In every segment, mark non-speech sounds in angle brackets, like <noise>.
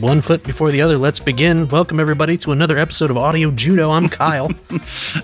One foot before the other, let's begin. Welcome, everybody, to another episode of Audio Judo. I'm <laughs> Kyle.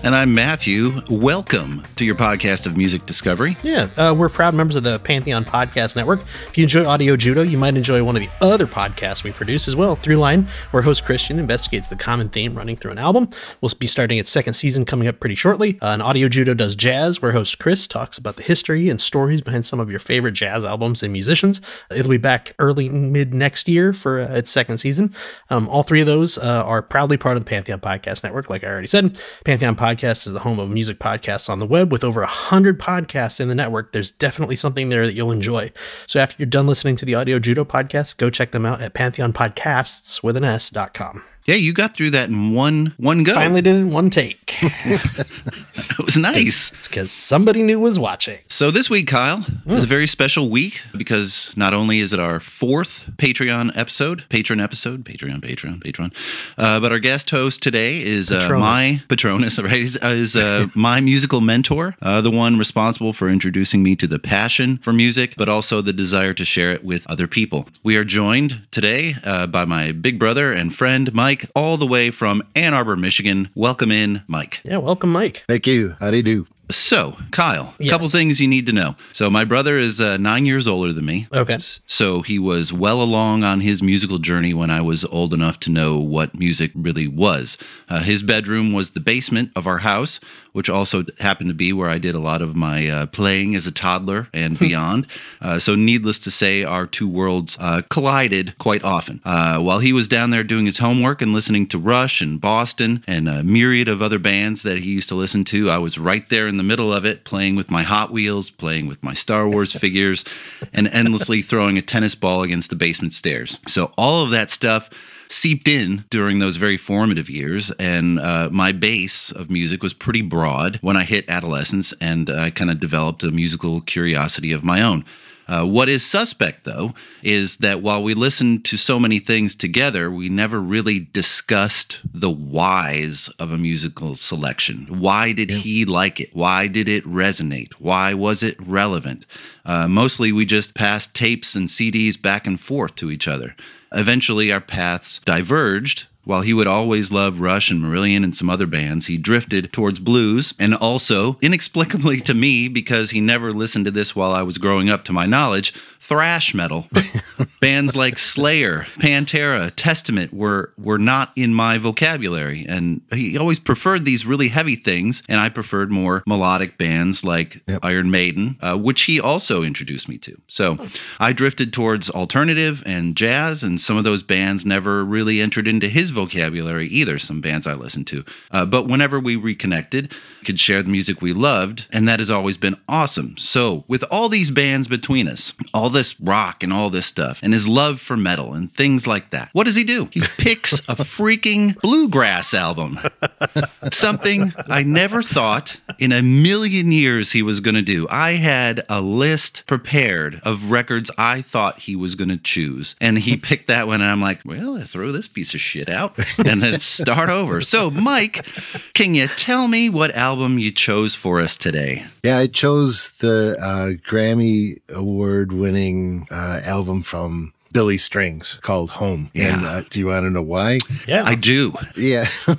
And I'm Matthew. Welcome to your podcast of music discovery. yeah, uh, we're proud members of the Pantheon Podcast Network. If you enjoy Audio Judo, you might enjoy one of the other podcasts we produce as well, Throughline, where host Christian investigates the common theme running through an album. We'll be starting its second season coming up pretty shortly. Uh, and Audio Judo does jazz, where host Chris talks about the history and stories behind some of your favorite jazz albums and musicians. It'll be back early, mid next year for uh, its second season. Um, all three of those uh, are proudly part of the Pantheon Podcast Network, like I already said. Pantheon Podcast is the home of music podcasts on the web with over 100 podcasts in the network. There's definitely something there that you'll enjoy. So after you're done listening to the Audio Judo podcast, go check them out at pantheonpodcasts with an S.com. Yeah, you got through that in one one go. Finally did it in one take. <laughs> it was nice. it's because somebody new was watching. So this week, Kyle, is a very special week because not only is it our fourth Patreon episode, patron episode, Patreon, Patreon, Patreon, uh, but our guest host today is uh, Patronus. my Patronus, <laughs> right? Is, is uh, my musical mentor, uh, the one responsible for introducing me to the passion for music, but also the desire to share it with other people. We are joined today uh, by my big brother and friend Mike, all the way from Ann Arbor, Michigan. Welcome in, Mike. Yeah, welcome, Mike. Thank you. How do you do? So, Kyle, a Yes. couple things you need to know. So, my brother is uh, nine years older than me. Okay. So, he was well along on his musical journey when I was old enough to know what music really was. Uh, his bedroom was the basement of our house, which also happened to be where I did a lot of my uh, playing as a toddler and beyond. Uh, so, needless to say, our two worlds uh, collided quite often. Uh, while he was down there doing his homework and listening to Rush and Boston and a myriad of other bands that he used to listen to, I was right there in the middle of it, playing with my Hot Wheels, playing with my Star Wars <laughs> figures, and endlessly throwing a tennis ball against the basement stairs. So, all of that stuff seeped in during those very formative years and uh, my base of music was pretty broad. When i hit adolescence and i kind of developed a musical curiosity of my own uh, what is suspect, though, is that while we listened to so many things together, we never really discussed the whys of a musical selection. Why did he like it? Why did it resonate? Why was it relevant? Uh, mostly, we just passed tapes and CDs back and forth to each other. Eventually, our paths diverged. While he would always love Rush and Marillion and some other bands, he drifted towards blues and also, inexplicably to me, because he never listened to this while I was growing up, to my knowledge, thrash metal. <laughs> Bands like Slayer, Pantera, Testament were were not in my vocabulary, and he always preferred these really heavy things, and I preferred more melodic bands like Iron Maiden, uh, which he also introduced me to. So I drifted towards alternative and jazz, and some of those bands never really entered into his vocabulary either. Some bands I listened to, uh, but whenever we reconnected, we could share the music we loved, and that has always been awesome. So with all these bands between us, all this rock and all this stuff, and his love for metal and things like that, what does he do? He <laughs> picks a freaking bluegrass album. <laughs> Something I never thought in a million years he was going to do. I had a list prepared of records I thought he was going to choose, and he <laughs> picked that one, and I'm like, well, throw this piece of shit out <laughs> and then start over. So, Mike, can you tell me what album you chose for us today? Yeah, I chose the uh, Grammy award winning uh, album from Billy Strings called Home. And Yeah. uh, do you want to know why? Yeah. I do. Yeah. <laughs>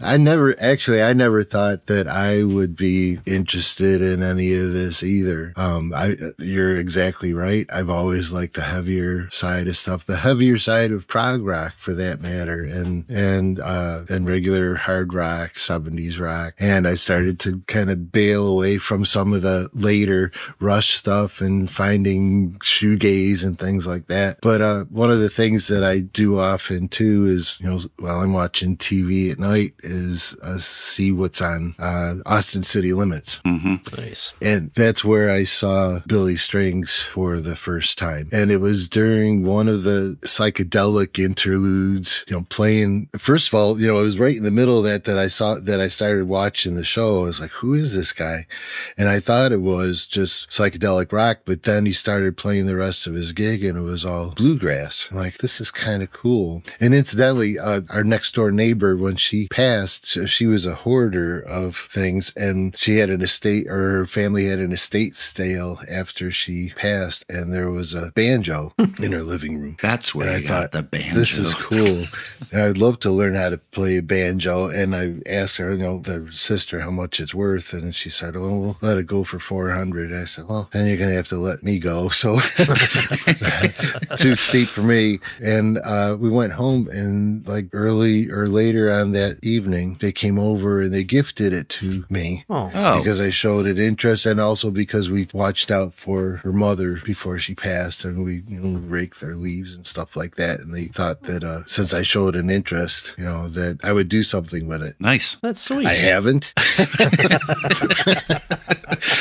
I never actually I never thought that I would be interested in any of this either. Um I you're exactly right. I've always liked the heavier side of stuff, the heavier side of prog rock for that matter and and uh and regular hard rock, 70s rock. And I started to kind of bail away from some of the later rush stuff and finding shoegaze and things like that. But uh one of the things that I do often too is, you know, while I'm watching TV at night is uh, see what's on uh, Austin City Limits. Nice. And that's where I saw Billy Strings for the first time. And it was during one of the psychedelic interludes, you know, playing. First of all, you know, it was right in the middle of that that I saw that I started watching the show. I was like, who is this guy? And I thought it was just psychedelic rock, but then he started playing the rest of his gig and it was all bluegrass. I'm like, this is kind of cool. And incidentally, uh, our next door neighbor, when she passed, so she was a hoarder of things and she had an estate or her family had an estate sale after she passed and there was a banjo <laughs> in her living room. That's where I, thought, the banjo. This is cool. and I'd love to learn how to play banjo. And I asked her, you know, the sister how much it's worth. And she said, well, we'll let it go for 400. I said, well, then you're going to have to let me go. So <laughs> too steep for me. And uh, we went home and like early or later on that evening, they came over and they gifted it to me. Oh. Oh, Because I showed it interest and also because we watched out for her mother before she passed and we you know, raked their leaves and stuff like that. And they thought that uh, since I showed an interest, you know, that I would do something with it. nice. That's sweet. I haven't. <laughs>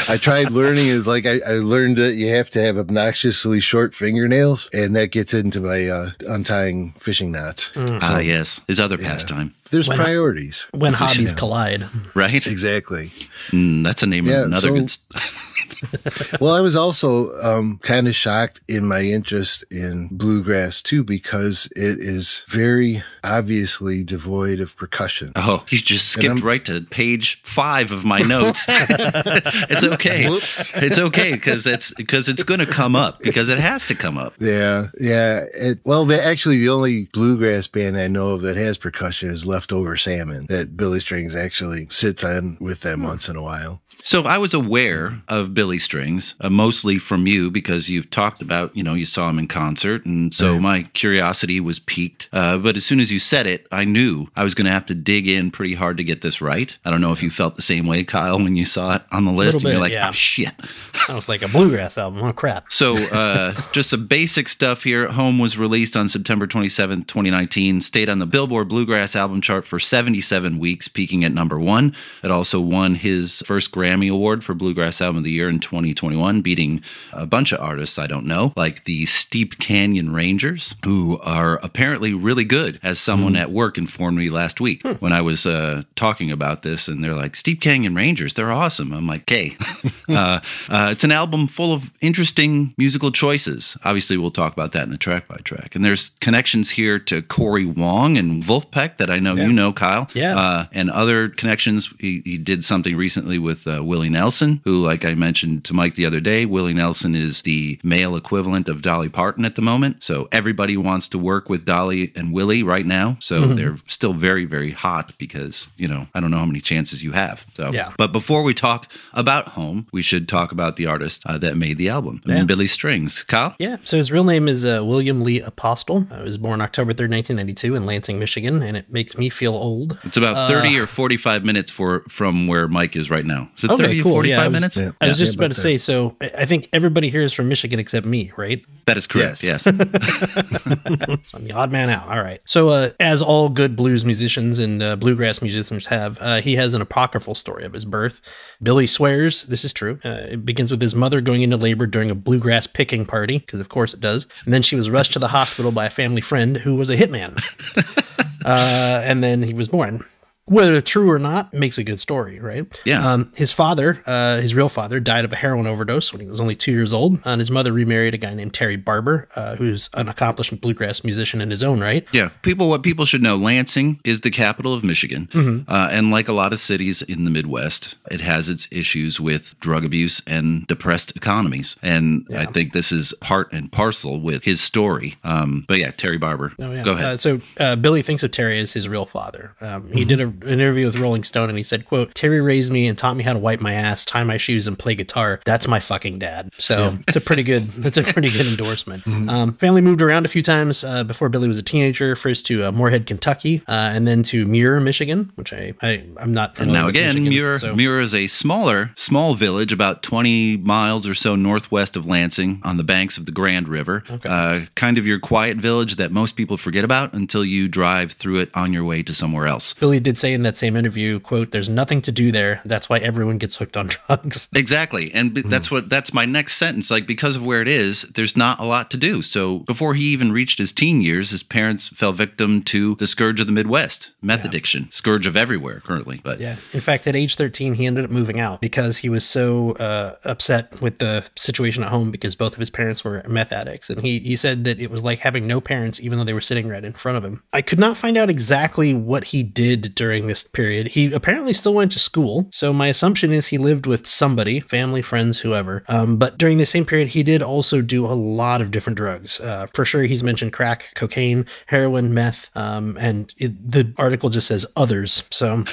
I tried learning is like I, I learned that you have to have obnoxiously short fingernails, and that gets into my uh, untying fishing knots. Ah, yes. His other pastime, There's When- priorities. when hobbies collide. right? Exactly. Mm, that's a name Yeah, of another so- good. <laughs> s- <laughs> Well, I was also um, kind of shocked in my interest in bluegrass too, because it is very obviously devoid of percussion. Oh, you just skipped right to page five of my notes. <laughs> it's okay. Whoops. It's okay because it's because it's going to come up because it has to come up. Yeah, yeah. It, well, they actually the only bluegrass band I know of that has percussion is Leftover Salmon. That Billy Strings actually sits on with them once in a while. So I was aware of Billy Strings, uh, mostly from you because you've talked about, you know, you saw him in concert. And so my curiosity was piqued. Uh, but as soon as you said it, I knew I was going to have to dig in pretty hard to get this right. I don't know if you felt the same way, Kyle, when you saw it on the list. Little and you're like, yeah. oh, shit. <laughs> I was like a bluegrass album. Oh crap. So, uh, just some basic stuff here. Home was released on September 27th, 2019. Stayed on the Billboard Bluegrass album chart for 77 weeks, peaking at number one. It also won his first Grammy Award for Bluegrass Album of the Year in 2021, beating a bunch of artists I don't know, like the Steep Canyon Rangers, who are apparently really good, as someone at work informed me last week when I was uh, talking about this. And they're like, Steep Canyon Rangers, they're awesome. I'm like, okay. <laughs> uh, uh, it's an album full of interesting musical choices. Obviously, we'll talk about that in the track by track. And there's connections here to Corey Wong and Vulfpeck that I know you know, Kyle. Yeah. Uh, and other connections. He, he did something recently with uh, Willie Nelson, who, like I mentioned to Mike the other day, Willie Nelson is the male equivalent of Dolly Parton at the moment. So everybody wants to work with Dolly and Willie right now. So Mm-hmm. they're still very, very hot because, you know, I don't know how many chances you have. So, Yeah. But before we talk about home, we should talk about the artist uh, that made the album, Yeah. Billy Strings. Kyle? Yeah. So his real name is uh, William Lee Apostol. I was born October 3rd, 1992 in Lansing, Michigan, and it makes me feel old. It's about 30 or 45 minutes for from where Mike is right now. Is it 30 or 45 Yeah, I was, minutes? Yeah. I was just Yeah, about about to say. So I I think everybody here is from Michigan except me, right? That is correct. Yes. Yes. <laughs> So I'm the odd man out. All right. So, uh, as all good blues musicians and uh, bluegrass musicians have, uh, he has an apocryphal story of his birth. Billy swears this is true. Uh, it begins with his mother going into labor during a bluegrass picking party, because of course it does. And then she was rushed to the hospital by a family friend who was a hitman. <laughs> uh, and then he was born. Whether true or not makes a good story, right? Yeah. Um, his father, uh, his real father, died of a heroin overdose when he was only two years old, and his mother remarried a guy named Terry Barber, uh, who's an accomplished bluegrass musician in his own right. Yeah, people. What people should know: Lansing is the capital of Michigan, Mm-hmm. uh, and like a lot of cities in the Midwest, it has its issues with drug abuse and depressed economies. And I think this is part and parcel with his story. Um, but yeah, Terry Barber. Oh, yeah. Go ahead. Uh, so uh, Billy thinks of Terry as his real father. Um, he did a an interview with Rolling Stone, and he said, "quote Terry raised me and taught me how to wipe my ass, tie my shoes, and play guitar. That's my fucking dad." So it's a pretty good. <laughs> That's a pretty good endorsement. Um, family moved around a few times uh, before Billy was a teenager. First to uh, Morehead, Kentucky, uh, and then to Muir, Michigan, which I, I I'm not And now again, Michigan, Muir, so- Muir is a smaller, small village about 20 miles or so northwest of Lansing on the banks of the Grand River. Uh, kind of your quiet village that most people forget about until you drive through it on your way to somewhere else. Billy did say in that same interview, "quote There's nothing to do there. That's why everyone gets hooked on <laughs> drugs." Exactly. And b- that's what that's my next sentence. Like because of where it is, there's not a lot to do. So before he even reached his teen years, his parents fell victim to the scourge of the Midwest, meth addiction, scourge of everywhere currently. But Yeah. In fact, at age 13, he ended up moving out because he was so uh, upset with the situation at home because both of his parents were meth addicts. And he, he said that it was like having no parents, even though they were sitting right in front of him. I could not find out exactly what he did during this period. He apparently still went to school. So my assumption is he lived with somebody, family, friends, whoever. Um, but during the same period, he did also do a lot of different drugs. Uh, for sure, he's mentioned crack, cocaine, heroin, meth, um, and it, the article just says others. So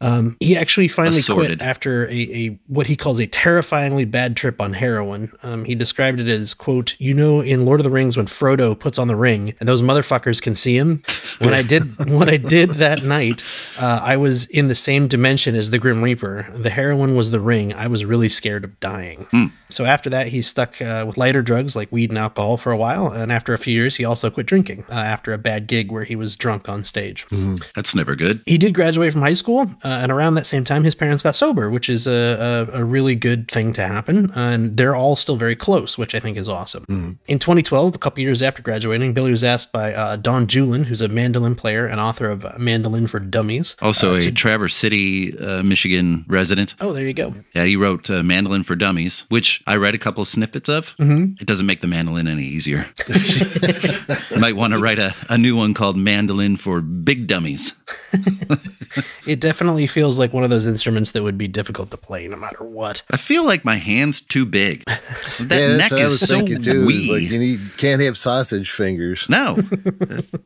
um, he actually finally Assorted. quit after a, a what he calls a terrifyingly bad trip on heroin. Um, he described it as quote, "You know, in Lord of the Rings when Frodo puts on the ring and those motherfuckers can see him. When I did what I did that night, uh, I was in the same dimension as the Grim Reaper. The heroin was the ring. I was really scared of dying." So after that, he stuck uh, with lighter drugs like weed and alcohol for a while, and after a few years, he also quit drinking uh, after a bad gig where he was drunk on stage. that's never good. He did graduate from high school, uh, and around that same time, his parents got sober, which is a, a, a really good thing to happen. And they're all still very close, which I think is awesome. In 2012, a couple years after graduating, Billy was asked by uh, Don Julin, who's a mandolin player and author of uh, Mandolin for Dummies. Also uh, a to- Traverse City, uh, Michigan resident. oh, there you go. Yeah, he wrote uh, Mandolin for Dummies, which I read a couple snippets of. Mm-hmm. It doesn't make the mandolin any easier. <laughs> Might want to write a, a new one called Mandolin for Big Dummies. <laughs> It definitely feels like one of those instruments that would be difficult to play no matter what. I feel like my hand's too big. <laughs> That yeah, neck that's what I is so thinking too. is wee. Like you need, can't have sausage fingers. no,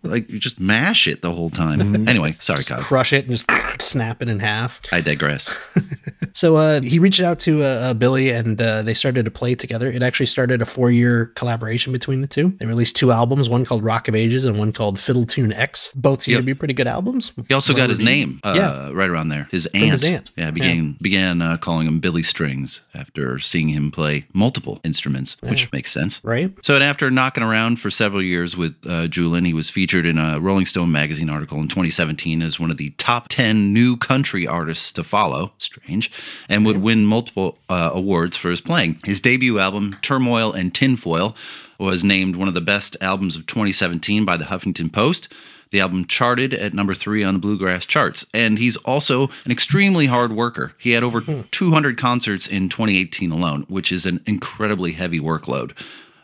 like you just mash it the whole time. Mm-hmm. Anyway, sorry, Kyle. Crush it and just snap it in half. I digress. So uh, he reached out to uh, uh, Billy and uh, they started to play together. It actually started a four year collaboration between the two. They released two albums, one called Rock of Ages and one called Fiddle Tune X. Both seem Yep. to be pretty good albums. He also got his name uh, Yeah. right around there. His aunt. his aunt. Yeah, began began uh, calling him Billy Strings after seeing him play multiple instruments, which makes sense. Right? So, after knocking around for several years with uh, Julin, he was featured in a Rolling Stone magazine article in 2017 as one of the top 10 new country artists to follow. Strange. And would win multiple uh, awards for his playing. His debut album, Turmoil and Tinfoil, was named one of the best albums of 2017 by the Huffington Post. The album charted at number three on the bluegrass charts. And he's also an extremely hard worker. He had over 200 concerts in 2018 alone, which is an incredibly heavy workload.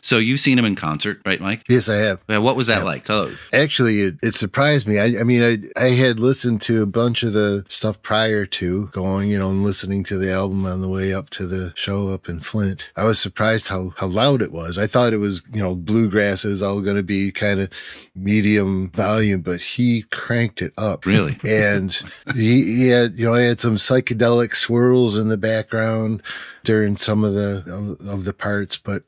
So you've seen him in concert, right, Mike? Yes, I have. Yeah, what was that like? Tell Actually, it, it surprised me. I, I mean, I, I had listened to a bunch of the stuff prior to going, you know, and listening to the album on the way up to the show up in Flint. I was surprised how, how loud it was. I thought it was, you know, bluegrass is all going to be kind of medium volume, but he cranked it up. Really? <laughs> And he, he had, you know, he had some psychedelic swirls in the background during some of the, of, of the parts, but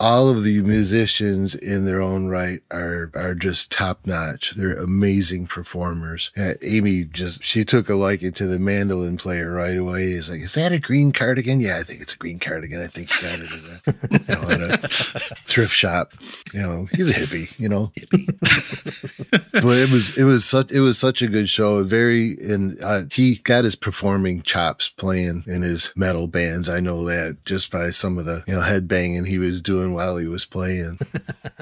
all of the musicians in their own right are are just top notch. They're amazing performers. Uh, Amy just she took a liking to the mandolin player right away. He's like, "Is that a green cardigan?" Yeah, I think it's a green cardigan. I think he got it at a, you know, at a <laughs> thrift shop. You know, he's a hippie. You know, hippie. <laughs> but it was it was such it was such a good show. Very and uh, he got his performing chops playing in his metal bands. I know that just by some of the you know head banging he was doing while he was playing. <laughs>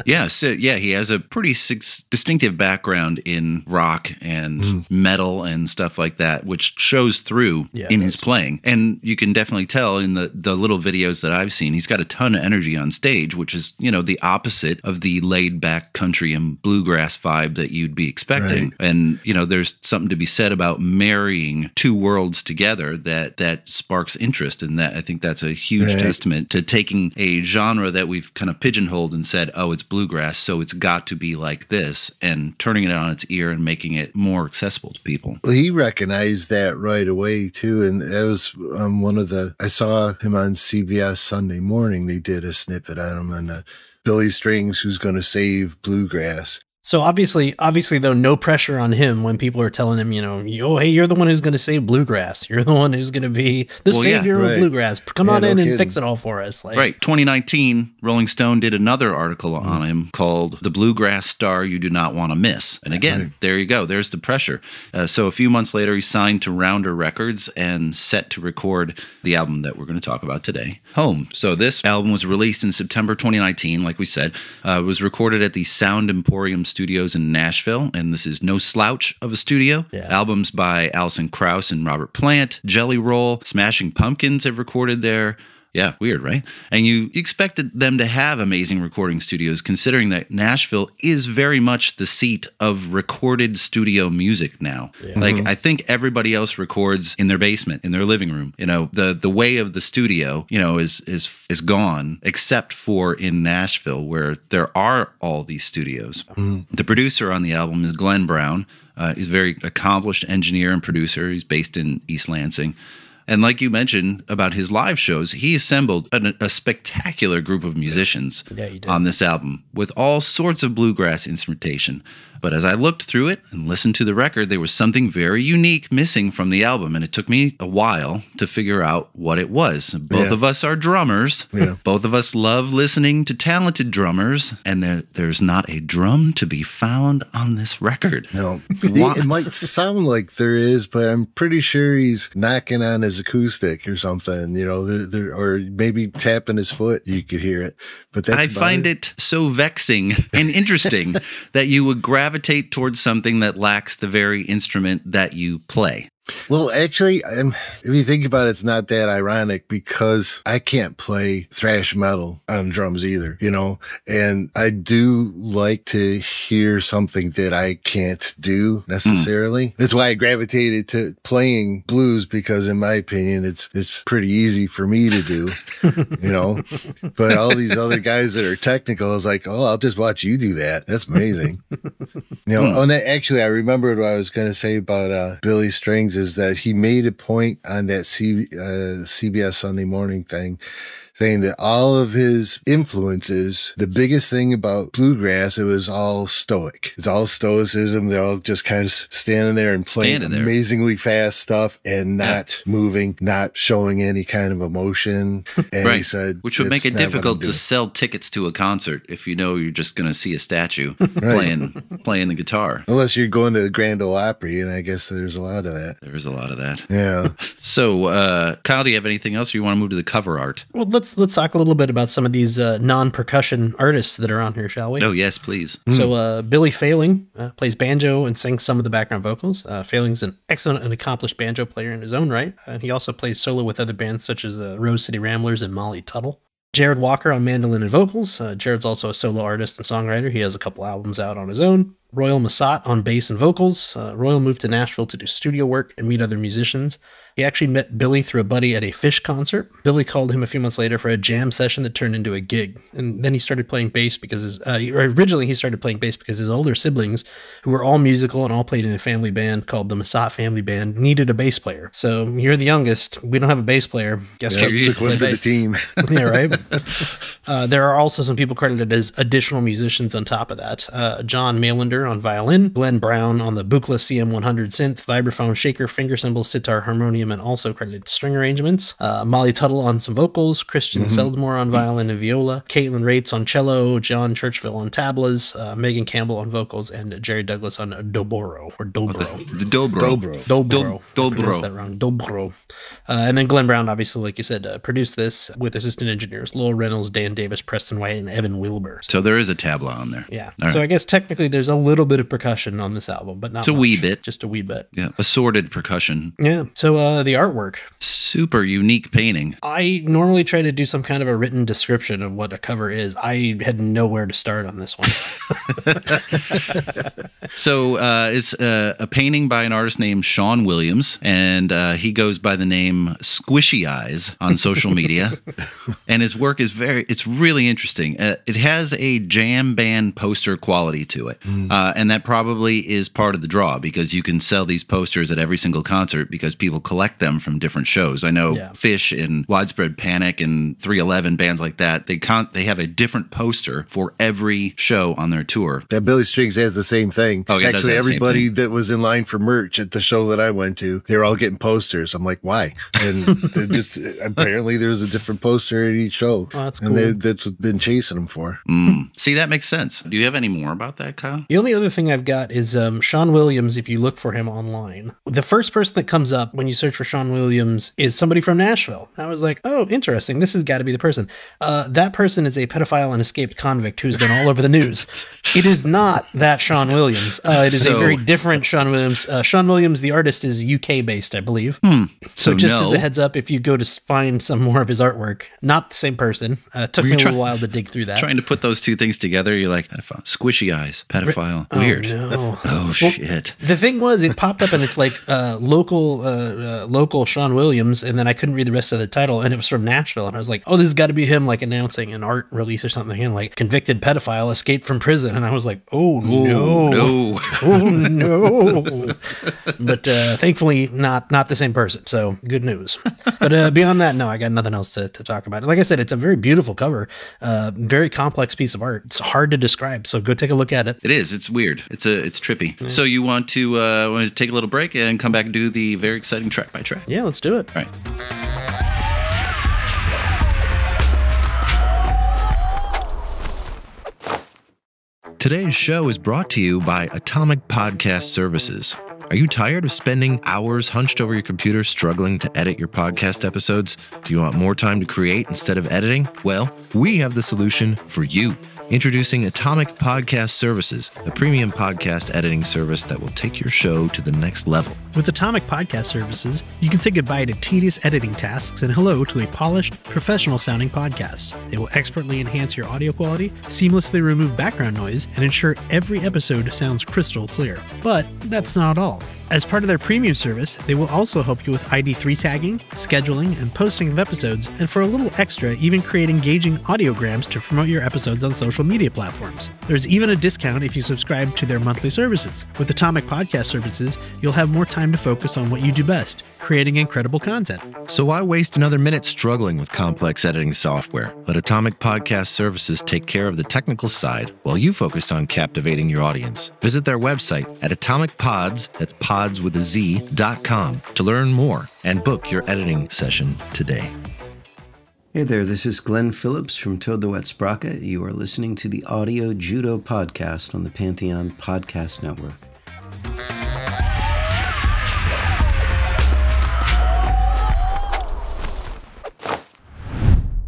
Yeah, so, yeah, he has a pretty six, distinctive background in rock and hmm. metal and stuff like that, which shows through Yeah, in his playing. And you can definitely tell in the the little videos that I've seen, he's got a ton of energy on stage, which is you know the opposite of the laid back country and bluegrass vibe that you you'd be expecting. Right. And you know, there's something to be said about marrying two worlds together that that sparks interest, and that I think that's a huge Right. testament to taking a genre that we've kind of pigeonholed and said, oh, it's bluegrass, so it's got to be like this, and turning it on its ear and making it more accessible to people. Well, he recognized that right away too, and that was um, one of the. I saw him on CBS Sunday morning. They did a snippet on him uh, Billy Strings, who's going to save bluegrass. So obviously, obviously though, no pressure on him when people are telling him, you know, oh hey, you're the one who's going to save bluegrass. You're the one who's going to be the Well, yeah, savior of bluegrass. Come Yeah, on no in and fix it all for us. Like, Right. 2019, Rolling Stone did another article Mm. on him called The Bluegrass Star You Do Not Want to Miss. And again, Right. there you go. There's the pressure. Uh, so a few months later, he signed to Rounder Records and set to record the album that we're going to talk about today, Home. So this album was released in September 2019, like we said. Uh, it was recorded at the Sound Emporium Studios in Nashville. And this is no slouch of a studio. Yeah. Albums by Alison Krauss and Robert Plant, Jelly Roll, Smashing Pumpkins have recorded there. Yeah, weird, right? And you expected them to have amazing recording studios, considering that Nashville is very much the seat of recorded studio music now. Like I think everybody else records in their basement, in their living room. You know, the the way of the studio, you know, is is is gone, except for in Nashville, where there are all these studios. The producer on the album is Glenn Brown. Uh, he's a very accomplished engineer and producer. He's based in East Lansing. And like you mentioned about his live shows, he assembled an, a spectacular group of musicians Yeah, on this album with all sorts of bluegrass instrumentation. But as I looked through it and listened to the record, there was something very unique missing from the album. And it took me a while to figure out what it was. Both Yeah. of us are drummers. Yeah. Both of us love listening to talented drummers. And there, there's not a drum to be found on this record. No, <laughs> Why- it might sound like there is, but I'm pretty sure he's knocking on his acoustic or something. You know, there, there, or maybe tapping his foot. You could hear it, but that's I find it so vexing and interesting <laughs> that you would gravitate towards something that lacks the very instrument that you play. Well, actually, um, if you think about it, it's not that ironic because I can't play thrash metal on drums either, you know, and I do like to hear something that I can't do necessarily. That's why I gravitated to playing blues because in my opinion, it's, it's pretty easy for me to do, you know, <laughs> but all these other guys that are technical is like, oh, I'll just watch you do that. That's amazing. <laughs> You know, oh, and actually, I remembered what I was going to say about uh, Billy Strings is that he made a point on that C, uh, CBS Sunday morning thing saying that all of his influences, the biggest thing about bluegrass, it was all stoic. It's all stoicism. They're all just kind of standing there and playing there. amazingly fast stuff and not moving, not showing any kind of emotion. <laughs> And he said, Which would make it not what I'm difficult to sell tickets to a concert if you know you're just going to see a statue <laughs> playing <laughs> playing the guitar. Unless you're going to the Grand Ole Opry, and I guess there's a lot of that. There is a lot of that. Yeah. So, uh, Kyle, do you have anything else, or you want to move to the cover art? Well, let's let's talk a little bit about some of these uh, non-percussion artists that are on here, shall we? Oh, yes, please. So uh, Billy Failing uh, plays banjo and sings some of the background vocals. Uh, Failing's an excellent and accomplished banjo player in his own right, and he also plays solo with other bands such as the Rose City Ramblers and Molly Tuttle. Jarrod Walker on mandolin and vocals. Uh, Jarrod's also a solo artist and songwriter. He has a couple albums out on his own. Royal Masat on bass and vocals. Uh, Royal moved to Nashville to do studio work and meet other musicians. He actually met Billy through a buddy at a Phish concert. Billy called him a few months later for a jam session that turned into a gig. And then he started playing bass because his, uh, originally he started playing bass because his older siblings, who were all musical and all played in a family band called the Masat Family Band, needed a bass player. So you're the youngest. We don't have a bass player. Guess Yeah, what? you took one for the team. <laughs> yeah, right. <laughs> Uh, there are also some people credited as additional musicians on top of that. Uh, John Mailander on violin, Glenn Brown on the Buchla CM100 synth, vibraphone, shaker, finger cymbal, sitar, harmonium, and also credited string arrangements. Uh, Molly Tuttle on some vocals, Christian Seldmore on violin and viola, Kaitlyn Raitz on cello, John Churchville on tablas, uh, Megan Campbell on vocals, and Jerry Douglas on dobro or dobro. The dobro. Dobro. Dobro. Dob- dobro. that wrong. Dobro. Uh, and then Glenn Brown, obviously, like you said, uh, produced this with assistant engineers Lowell Reynolds, Dan Davis, Preston White, and Evan Wilbur. So there is a tabla on there. Yeah. All So right. I guess technically there's a little little bit of percussion on this album, but not It's a wee bit. just a wee bit. Yeah, assorted percussion, Yeah. So uh, the artwork. super unique painting. I normally try to do some kind of a written description of what a cover is. I had nowhere to start on this one. <laughs> So uh, it's uh, a painting by an artist named Sean Williams, and uh, he goes by the name Squishy Eyes on social media. <laughs> and his work is very, it's really interesting. Uh, it has a jam band poster quality to it, uh, and that probably is part of the draw because you can sell these posters at every single concert because people collect them from different shows. I know Yeah. Phish and Widespread Panic and 311 bands like that. They con- they have a different poster for every show on their tour. That Billy Strings has the same thing. Oh, yeah, Actually, have the same everybody thing. that was in line for merch at the show that I went to, they were all getting posters. I'm like, why? And <laughs> just apparently there was a different poster at each show. Oh, that's And they, cool. that's what been chasing them for. Mm. See, that makes sense. Do you have any more about that, Kyle? The only other thing I've got is um, Sean Williams. If you look for him online, the first person that comes up when you search for Sean Williams is somebody from Nashville. I was like, oh, interesting. This has got to be the person. Uh, that person is a pedophile and escaped convict who's been all over the news. It is not that Sean Williams. Uh, it is a very different Sean Williams. Uh, Sean Williams, the artist, is UK based, I believe. So, So just no. as a heads up, if you go to find some more of his artwork, not the same person. Uh, it took Were me a try- little while to dig through that. trying to put those two things together, you're like, pedophile. Squishy eyes, pedophile. Weird. <laughs> Oh, no. Oh, shit. The thing was, it popped up and it's like uh, local, uh, local Sean Williams, and then I couldn't read the rest of the title, and it was from Nashville, and I was like, oh, this has got to be him, like announcing an art release or something, and like convicted pedophile escaped from prison, and I was like, oh no, No. <laughs> oh no. but uh, thankfully, not not the same person, so good news. But uh, beyond that, no, I got nothing else to, to talk about. Like I said, it's a very beautiful cover, uh, very complex piece of art. It's hard to describe, so go take a look at it. It is. It's weird. It's a. It's trippy. So you want to uh, want to take a little break and come back and do the very exciting track by track. Yeah, let's do it. All right. Today's show is brought to you by Atomic Podcast Services. Are you tired of spending hours hunched over your computer struggling to edit your podcast episodes? Do you want more time to create instead of editing? Well, we have the solution for you. Introducing Atomic Podcast Services, a premium podcast editing service that will take your show to the next level. With Atomic Podcast Services, you can say goodbye to tedious editing tasks and hello to a polished, professional sounding podcast. They will expertly enhance your audio quality, seamlessly remove background noise, and ensure every episode sounds crystal clear. But that's not all. As part of their premium service, they will also help you with ID3 tagging, scheduling, and posting of episodes, and for a little extra, even create engaging audiograms to promote your episodes on social media platforms. There's even a discount if you subscribe to their monthly services. With Atomic Podcast Services, you'll have more time to focus on what you do best creating incredible content. So why waste another minute struggling with complex editing software? Let Atomic Podcast Services take care of the technical side while you focus on captivating your audience. Visit their website at atomicpods, that's pods with a Z, dot com to learn more and book your editing session today. Hey there, this is Glenn Phillips from Toad the Wet Sprocket. You are listening to the Audio Judo Podcast on the Pantheon Podcast Network.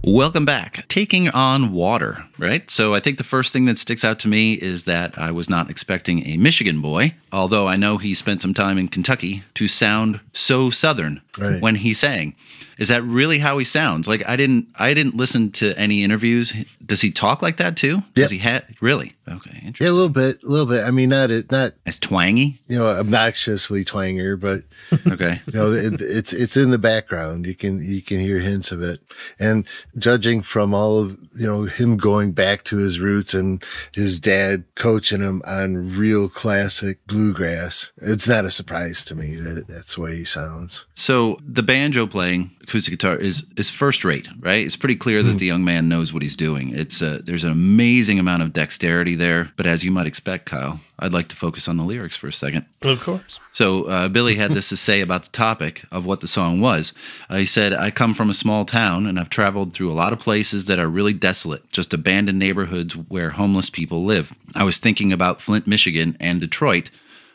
Welcome back. Taking on water, right? So I think the first thing that sticks out to me is that I was not expecting a Michigan boy, although I know he spent some time in Kentucky, to sound so southern Right. when he sang. Is that really how he sounds? Like I didn't I didn't listen to any interviews. Does he talk like that too? Does he have really? Okay, Yeah, a little bit, a little bit. I mean, not it, not It's twangy. you know obnoxiously twanger, but <laughs> Okay. <laughs> you know it, it's it's in the background. You can you can hear hints of it. And judging from all of you know him going back to his roots and his dad coaching him on real classic bluegrass, it's not a surprise to me that that's the way he sounds. So the banjo playing, acoustic guitar is is first rate, right? It's pretty clear that the young man knows what he's doing. It's uh, there's an amazing amount of dexterity there, but as you might expect, Kyle, I'd like to focus on the lyrics for a second. Of course. So uh, Billy had this to say about the topic of what the song was. Uh, he said, "I come from a small town and I've traveled through a lot of places that are really desolate, just abandoned neighborhoods where homeless people live. I was thinking about Flint, Michigan, and Detroit."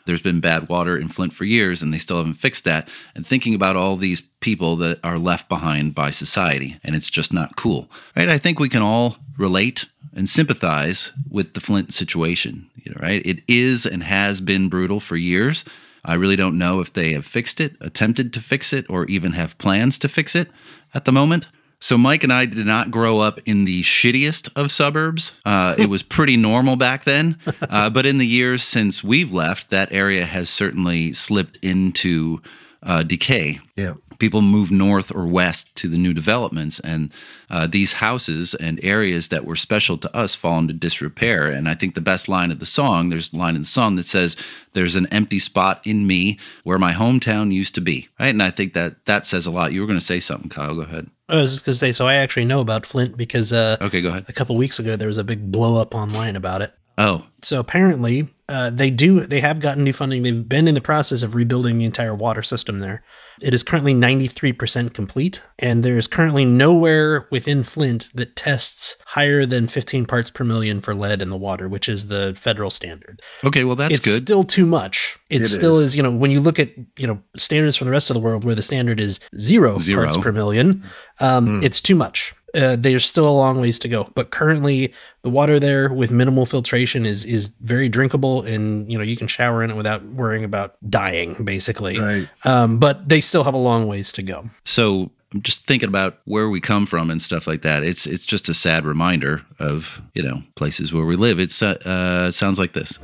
There's been bad water in Flint for years and they still haven't fixed that. And thinking about all these people that are left behind by society, and it's just not cool. Right? I think we can all relate and sympathize with the Flint situation. You know, right? It is and has been brutal for years. I really don't know if they have fixed it, attempted to fix it, or even have plans to fix it at the moment. So Mike and I did not grow up in the shittiest of suburbs. Uh, it was pretty normal back then, <laughs> uh, but in the years since we've left, that area has certainly slipped into uh, decay. Yeah. People move north or west to the new developments, and uh, these houses and areas that were special to us fall into disrepair. And I think the best line of the song, there's a line in the song that says, "There's an empty spot in me where my hometown used to be." Right, and I think that that says a lot. You were going to say something, Kyle. Go ahead. I was just going to say, so I actually know about Flint because uh, Okay, go ahead. a couple weeks ago there was a big blow up online about it. Oh, So apparently, uh, they do they have gotten new funding. They've been in the process of rebuilding the entire water system there. It is currently 93% complete, and there is currently nowhere within Flint that tests higher than 15 parts per million for lead in the water, which is the federal standard. okay. Well, that's good. it's good. still too much. It, It still is. is. you know, when you look at, you know, standards from the rest of the world where the standard is zero, Zero. parts per million, um, it's too much. Uh, there's still a long ways to go, but currently the water there with minimal filtration is is very drinkable, and you know you can shower in it without worrying about dying, basically. Right. Um, but they still have a long ways to go. so I'm just thinking about where we come from and stuff like that. It's it's just a sad reminder of you know places where we live. It's uh, uh it sounds like this.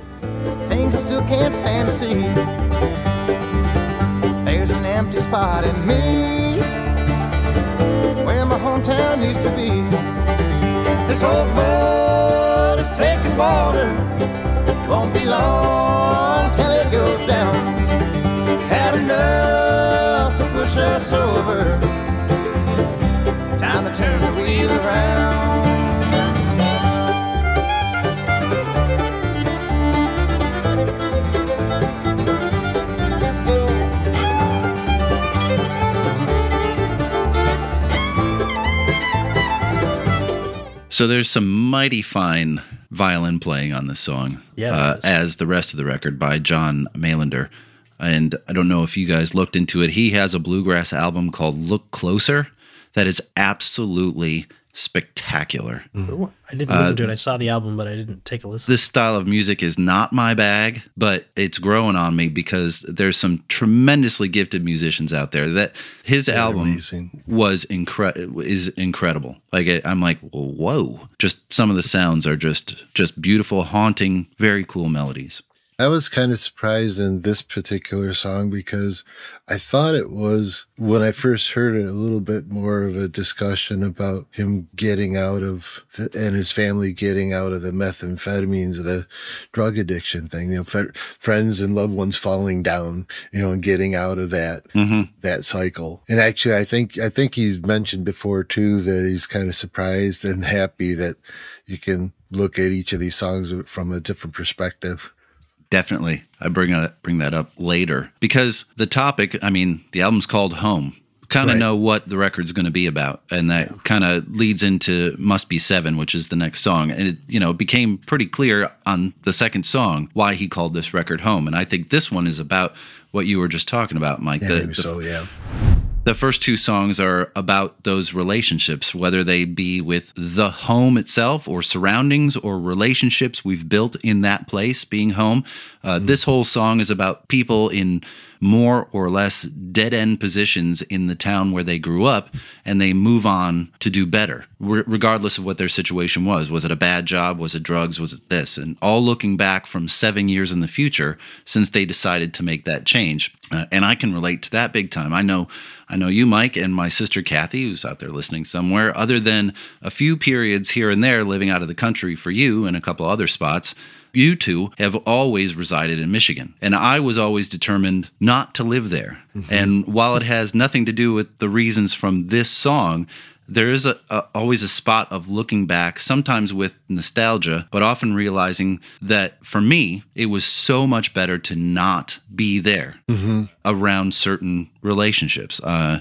things I still can't stand to see. There's an empty spot in me where my hometown used to be. This old boat is taking water, won't be long till it goes down. Had enough to push us over. Time to turn the wheel around. So there's some mighty fine violin playing on this song, Yeah, uh, as the rest of the record by John Mailander. And I don't know if you guys looked into it. He has a bluegrass album called Look Closer that is absolutely spectacular. Mm-hmm. I didn't listen to it. Uh, I saw the album, but I didn't take a listen. This style of music is not my bag, but it's growing on me because there's some tremendously gifted musicians out there that his album amazing. was incre- is incredible. Like I- I'm like, whoa! Just some of the sounds are just just beautiful, haunting, very cool melodies. I was kind of surprised in this particular song because I thought it was when I first heard it a little bit more of a discussion about him getting out of the, and his family getting out of the methamphetamines, the drug addiction thing. You know, fr- friends and loved ones falling down, you know, and getting out of that mm-hmm. that cycle. And actually, I think I think he's mentioned before too that he's kind of surprised and happy that you can look at each of these songs from a different perspective. Definitely, I bring a, bring that up later because the topic. I mean, the album's called Home. Kind of Right. know what the record's going to be about, and that kind of leads into "Must Be Seven, which is the next song. And it, you know, became pretty clear on the second song why he called this record Home. And I think this one is about what you were just talking about, Mike. Yeah, the, maybe the so, yeah. The first two songs are about those relationships, whether they be with the home itself or surroundings or relationships we've built in that place being home. Uh, This whole song is about people in more or less dead end positions in the town where they grew up and they move on to do better, re- regardless of what their situation was. Was it a bad job? Was it drugs? Was it this? And all looking back from seven years in the future since they decided to make that change. Uh, and I can relate to that big time. I know. I know you, Mike, and my sister Kathy, who's out there listening somewhere, other than a few periods here and there living out of the country for you and a couple other spots, you two have always resided in Michigan. And I was always determined not to live there. Mm-hmm. And while it has nothing to do with the reasons from this song, there is a, a always a spot of looking back, sometimes with nostalgia, but often realizing that for me, it was so much better to not be there around certain relationships. Uh,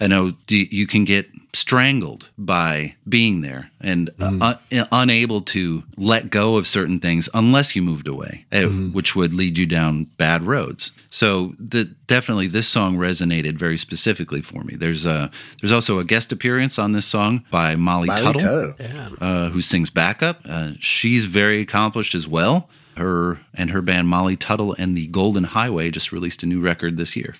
I know you can get strangled by being there and uh, un- unable to let go of certain things unless you moved away, uh, which would lead you down bad roads. So the, definitely this song resonated very specifically for me. There's a there's also a guest appearance on this song by Molly, Molly Tuttle, Tuttle. Uh, who sings backup. Uh, she's very accomplished as well. Her and her band Molly Tuttle and the Golden Highway just released a new record this year.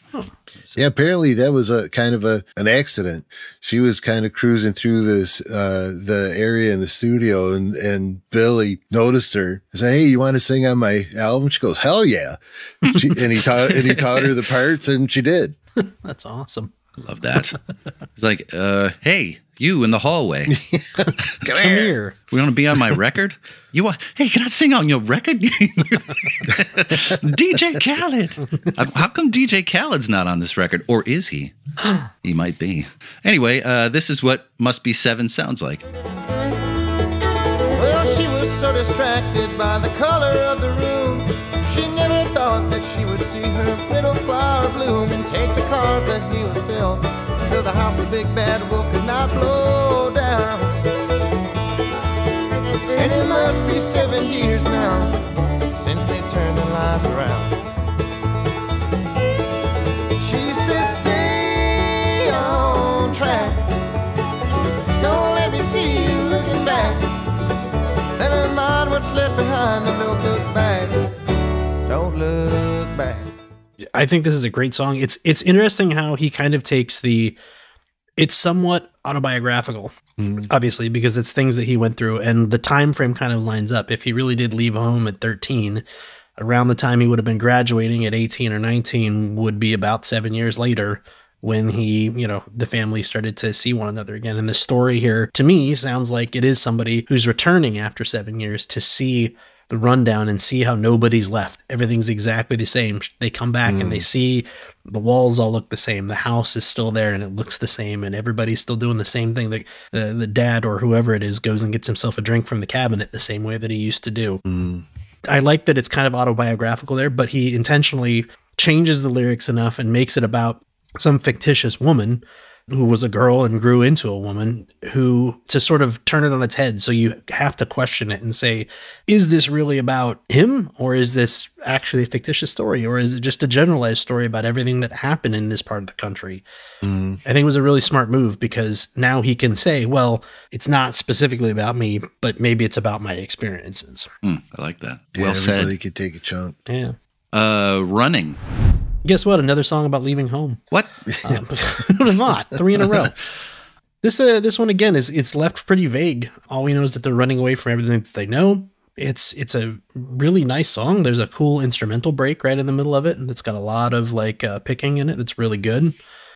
Yeah, apparently that was a kind of a an accident. She was kind of cruising through this uh the area in the studio and and Billy noticed her and said, Hey, you want to sing on my album? She goes, Hell yeah. She, and he taught and he taught her the parts and she did. <laughs> That's awesome. Love that. it's like, uh, hey, you in the hallway. <laughs> Come Come here. here. We want to be on my record? You want? Hey, can I sing on your record? <laughs> DJ Khaled. Uh, How come DJ Khaled's not on this record, or is he? <gasps> he might be. Anyway, uh, this is what "Must Be Seven sounds like. Well, she was so distracted by the color of the room. She never thought that she would see her little flower bloom and take the cards that he was built. Fill the house the big bad wolf could not blow down. And it must be seven years now since they turned their lives around. I think this is a great song. It's it's interesting how he kind of takes the it's somewhat autobiographical mm-hmm. obviously because it's things that he went through and the time frame kind of lines up if he really did leave home at 13 around the time he would have been graduating at 18 or 19 would be about 7 years later when he, you know, the family started to see one another again. And the story here to me sounds like it is somebody who's returning after 7 years to see the rundown and see how nobody's left. Everything's exactly the same. They come back and they mm. see the walls all look the same. The house is still there and it looks the same, and everybody's still doing the same thing. The, the, the dad or whoever it is goes and gets himself a drink from the cabinet the same way that he used to do. Mm. I like that it's kind of autobiographical there, but he intentionally changes the lyrics enough and makes it about some fictitious woman who was a girl and grew into a woman who to sort of turn it on its head so you have to question it and say is this really about him or is this actually a fictitious story or is it just a generalized story about everything that happened in this part of the country i think it was a really smart move because now he can say well it's not specifically about me but maybe it's about my experiences Hmm, I like that. Yeah, well everybody said. could take a chunk. yeah Uh, running. Guess what another song about leaving home What? Um, <laughs> what a lot, three in a row. This uh, this one again is it's left pretty vague. All we know is that they're running away from everything that they know. It's it's a really nice song. There's a cool instrumental break right in the middle of it, and it's got a lot of like uh, picking in it. That's really good.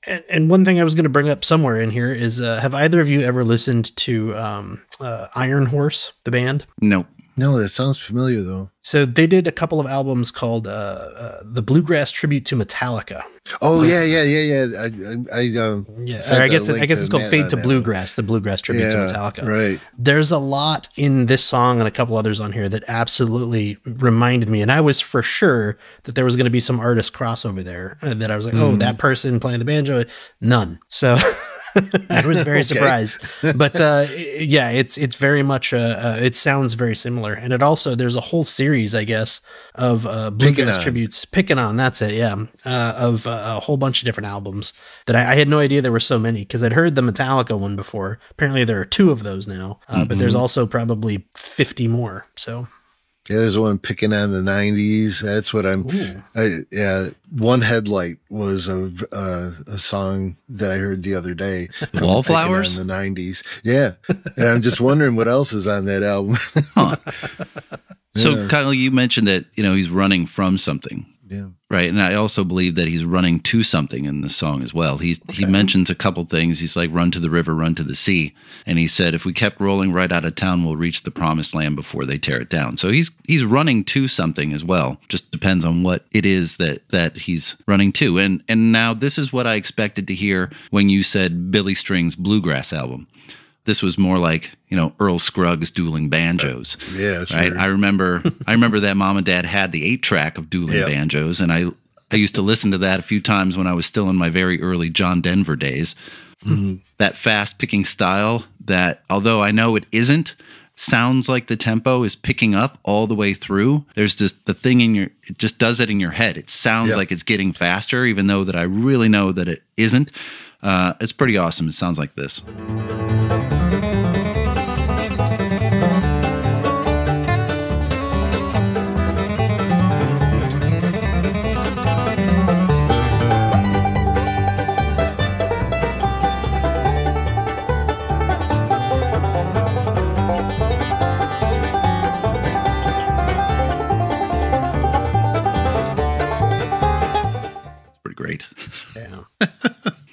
And, and one thing I was going to bring up somewhere in here is: uh, Have either of you ever listened to um, uh, Iron Horse, the band? No. No, that sounds familiar though. So they did a couple of albums called uh, uh, "The Bluegrass Tribute to Metallica." Oh yeah, yeah, yeah, yeah. I, I, I um, Yeah, or guess link I guess it's called "Fade to Bluegrass," the bluegrass tribute one. to Metallica. Right. There's a lot in this song and a couple others on here that absolutely reminded me, and I was for sure that there was going to be some artist crossover there. And that I was like, oh, that person playing the banjo, none. So <laughs> I was very <laughs> surprised. But uh, yeah, it's it's very much uh, uh, it sounds very similar, and it also there's a whole series, I guess, of uh, bluegrass tributes. Picking on, that's it, yeah, uh, of uh, a whole bunch of different albums that I, I had no idea there were so many because I'd heard the Metallica one before. Apparently, there are two of those now, uh, but there's also probably 50 more. So Yeah, there's one picking on the '90s. That's what I'm. I, yeah, one headlight was a uh, a song that I heard the other day. <laughs> Wallflowers? in the '90s. Yeah, and I'm just wondering what else is on that album. <laughs> So, Kyle, you mentioned that you know he's running from something, yeah. right? And I also believe that he's running to something in the song as well. He's he mentions a couple things. He's like, "Run to the river, run to the sea," and he said, "If we kept rolling right out of town, we'll reach the promised land before they tear it down." So he's he's running to something as well. Just depends on what it is that that he's running to. And and now this is what I expected to hear when you said Billy Strings bluegrass album. This was more like you know Earl Scruggs dueling banjos. Yeah, sure. Right. I remember <laughs> I remember that mom and dad had the eight track of dueling Yep. banjos and I I used to listen to that a few times when I was still in my very early John Denver days. that fast picking style that although I know it isn't sounds like the tempo is picking up all the way through there's just the thing in your it just does it in your head it sounds Yeah. like it's getting faster even though that I really know that it isn't uh, it's pretty awesome it sounds like this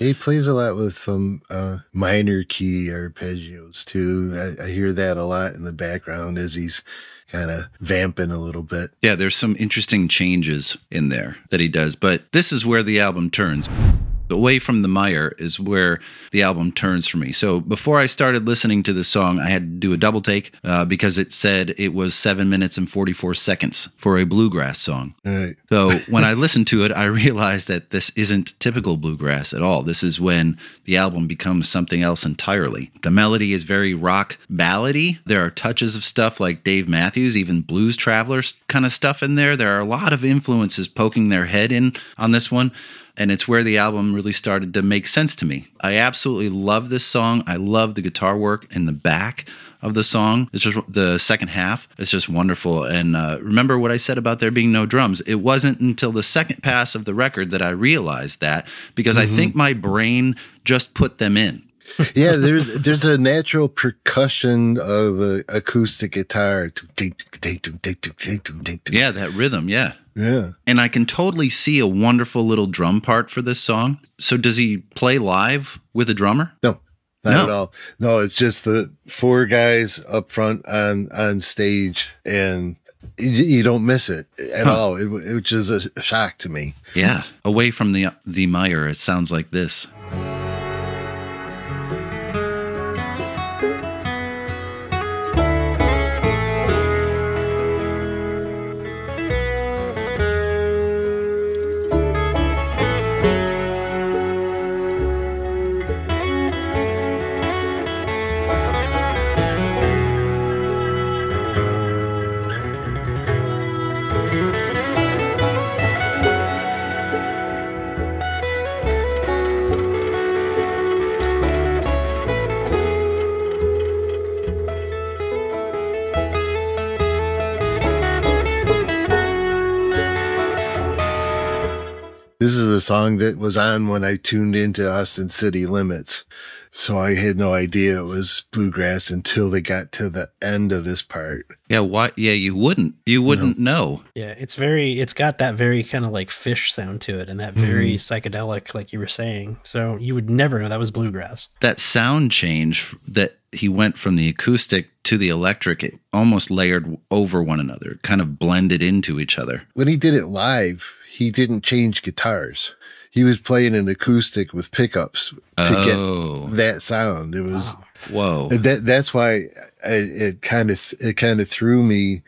He plays a lot with some uh, minor key arpeggios too. I, I hear that a lot in the background as he's kind of vamping a little bit. Yeah, there's some interesting changes in there that he does, but this is where the album turns. Away from the mire is where the album turns for me. So before I started listening to this song, I had to do a double take uh, because it said it was seven minutes and 44 seconds for a bluegrass song. Right. So <laughs> when I listened to it, I realized that this isn't typical bluegrass at all. This is when the album becomes something else entirely. The melody is very rock ballady. There are touches of stuff like Dave Matthews, even Blues Travelers kind of stuff in there. There are a lot of influences poking their head in on this one. And it's where the album really started to make sense to me. I absolutely love this song. I love the guitar work in the back of the song. It's just the second half. It's just wonderful. And uh, remember what I said about there being no drums. It wasn't until the second pass of the record that I realized that because I think my brain just put them in. <laughs> Yeah, there's there's a natural percussion of a acoustic guitar. Yeah, that rhythm. Yeah. Yeah. And I can totally see a wonderful little drum part for this song. So does he play live with a drummer? No, not No. at all. No, it's just the four guys up front on on stage, and you, don't miss it at Huh. all. It, which is a shock to me. Yeah. Away from the the mire, it sounds like this. Song that was on when I tuned into Austin City Limits. So I had no idea it was bluegrass until they got to the end of this part. Yeah, why yeah, you wouldn't. You wouldn't know. Yeah, it's very it's got that very kind of like Phish sound to it and that very mm-hmm. psychedelic like you were saying. So you would never know that was bluegrass. that sound change that he went from the acoustic to the electric it almost layered over one another kind of blended into each other When he did it live, he didn't change guitars. He was playing an acoustic with pickups to Oh. get that sound. It was whoa that that's why I, it kind of it kind of threw me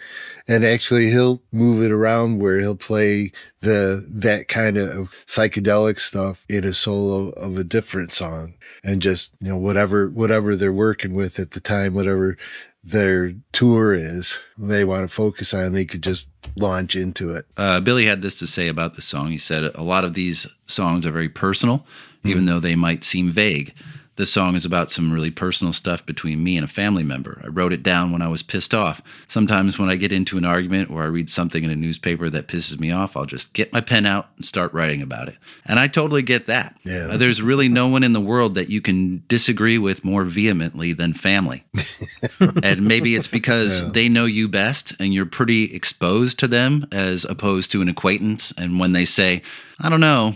and actually he'll move it around where he'll play the that kind of psychedelic stuff in a solo of a different song and just you know whatever whatever they're working with at the time whatever their tour is. They want to focus on they could just launch into it. Uh, billy had this to say about the song. He said a lot of these songs are very personal even though they might seem vague this song is about some really personal stuff between me and a family member. I wrote it down when I was pissed off. Sometimes when I get into an argument or I read something in a newspaper that pisses me off, I'll just get my pen out and start writing about it. And I totally get that. Yeah. Uh, there's really no one in the world that you can disagree with more vehemently than family. <laughs> and maybe it's because they know you best and you're pretty exposed to them as opposed to an acquaintance. And when they say, I don't know,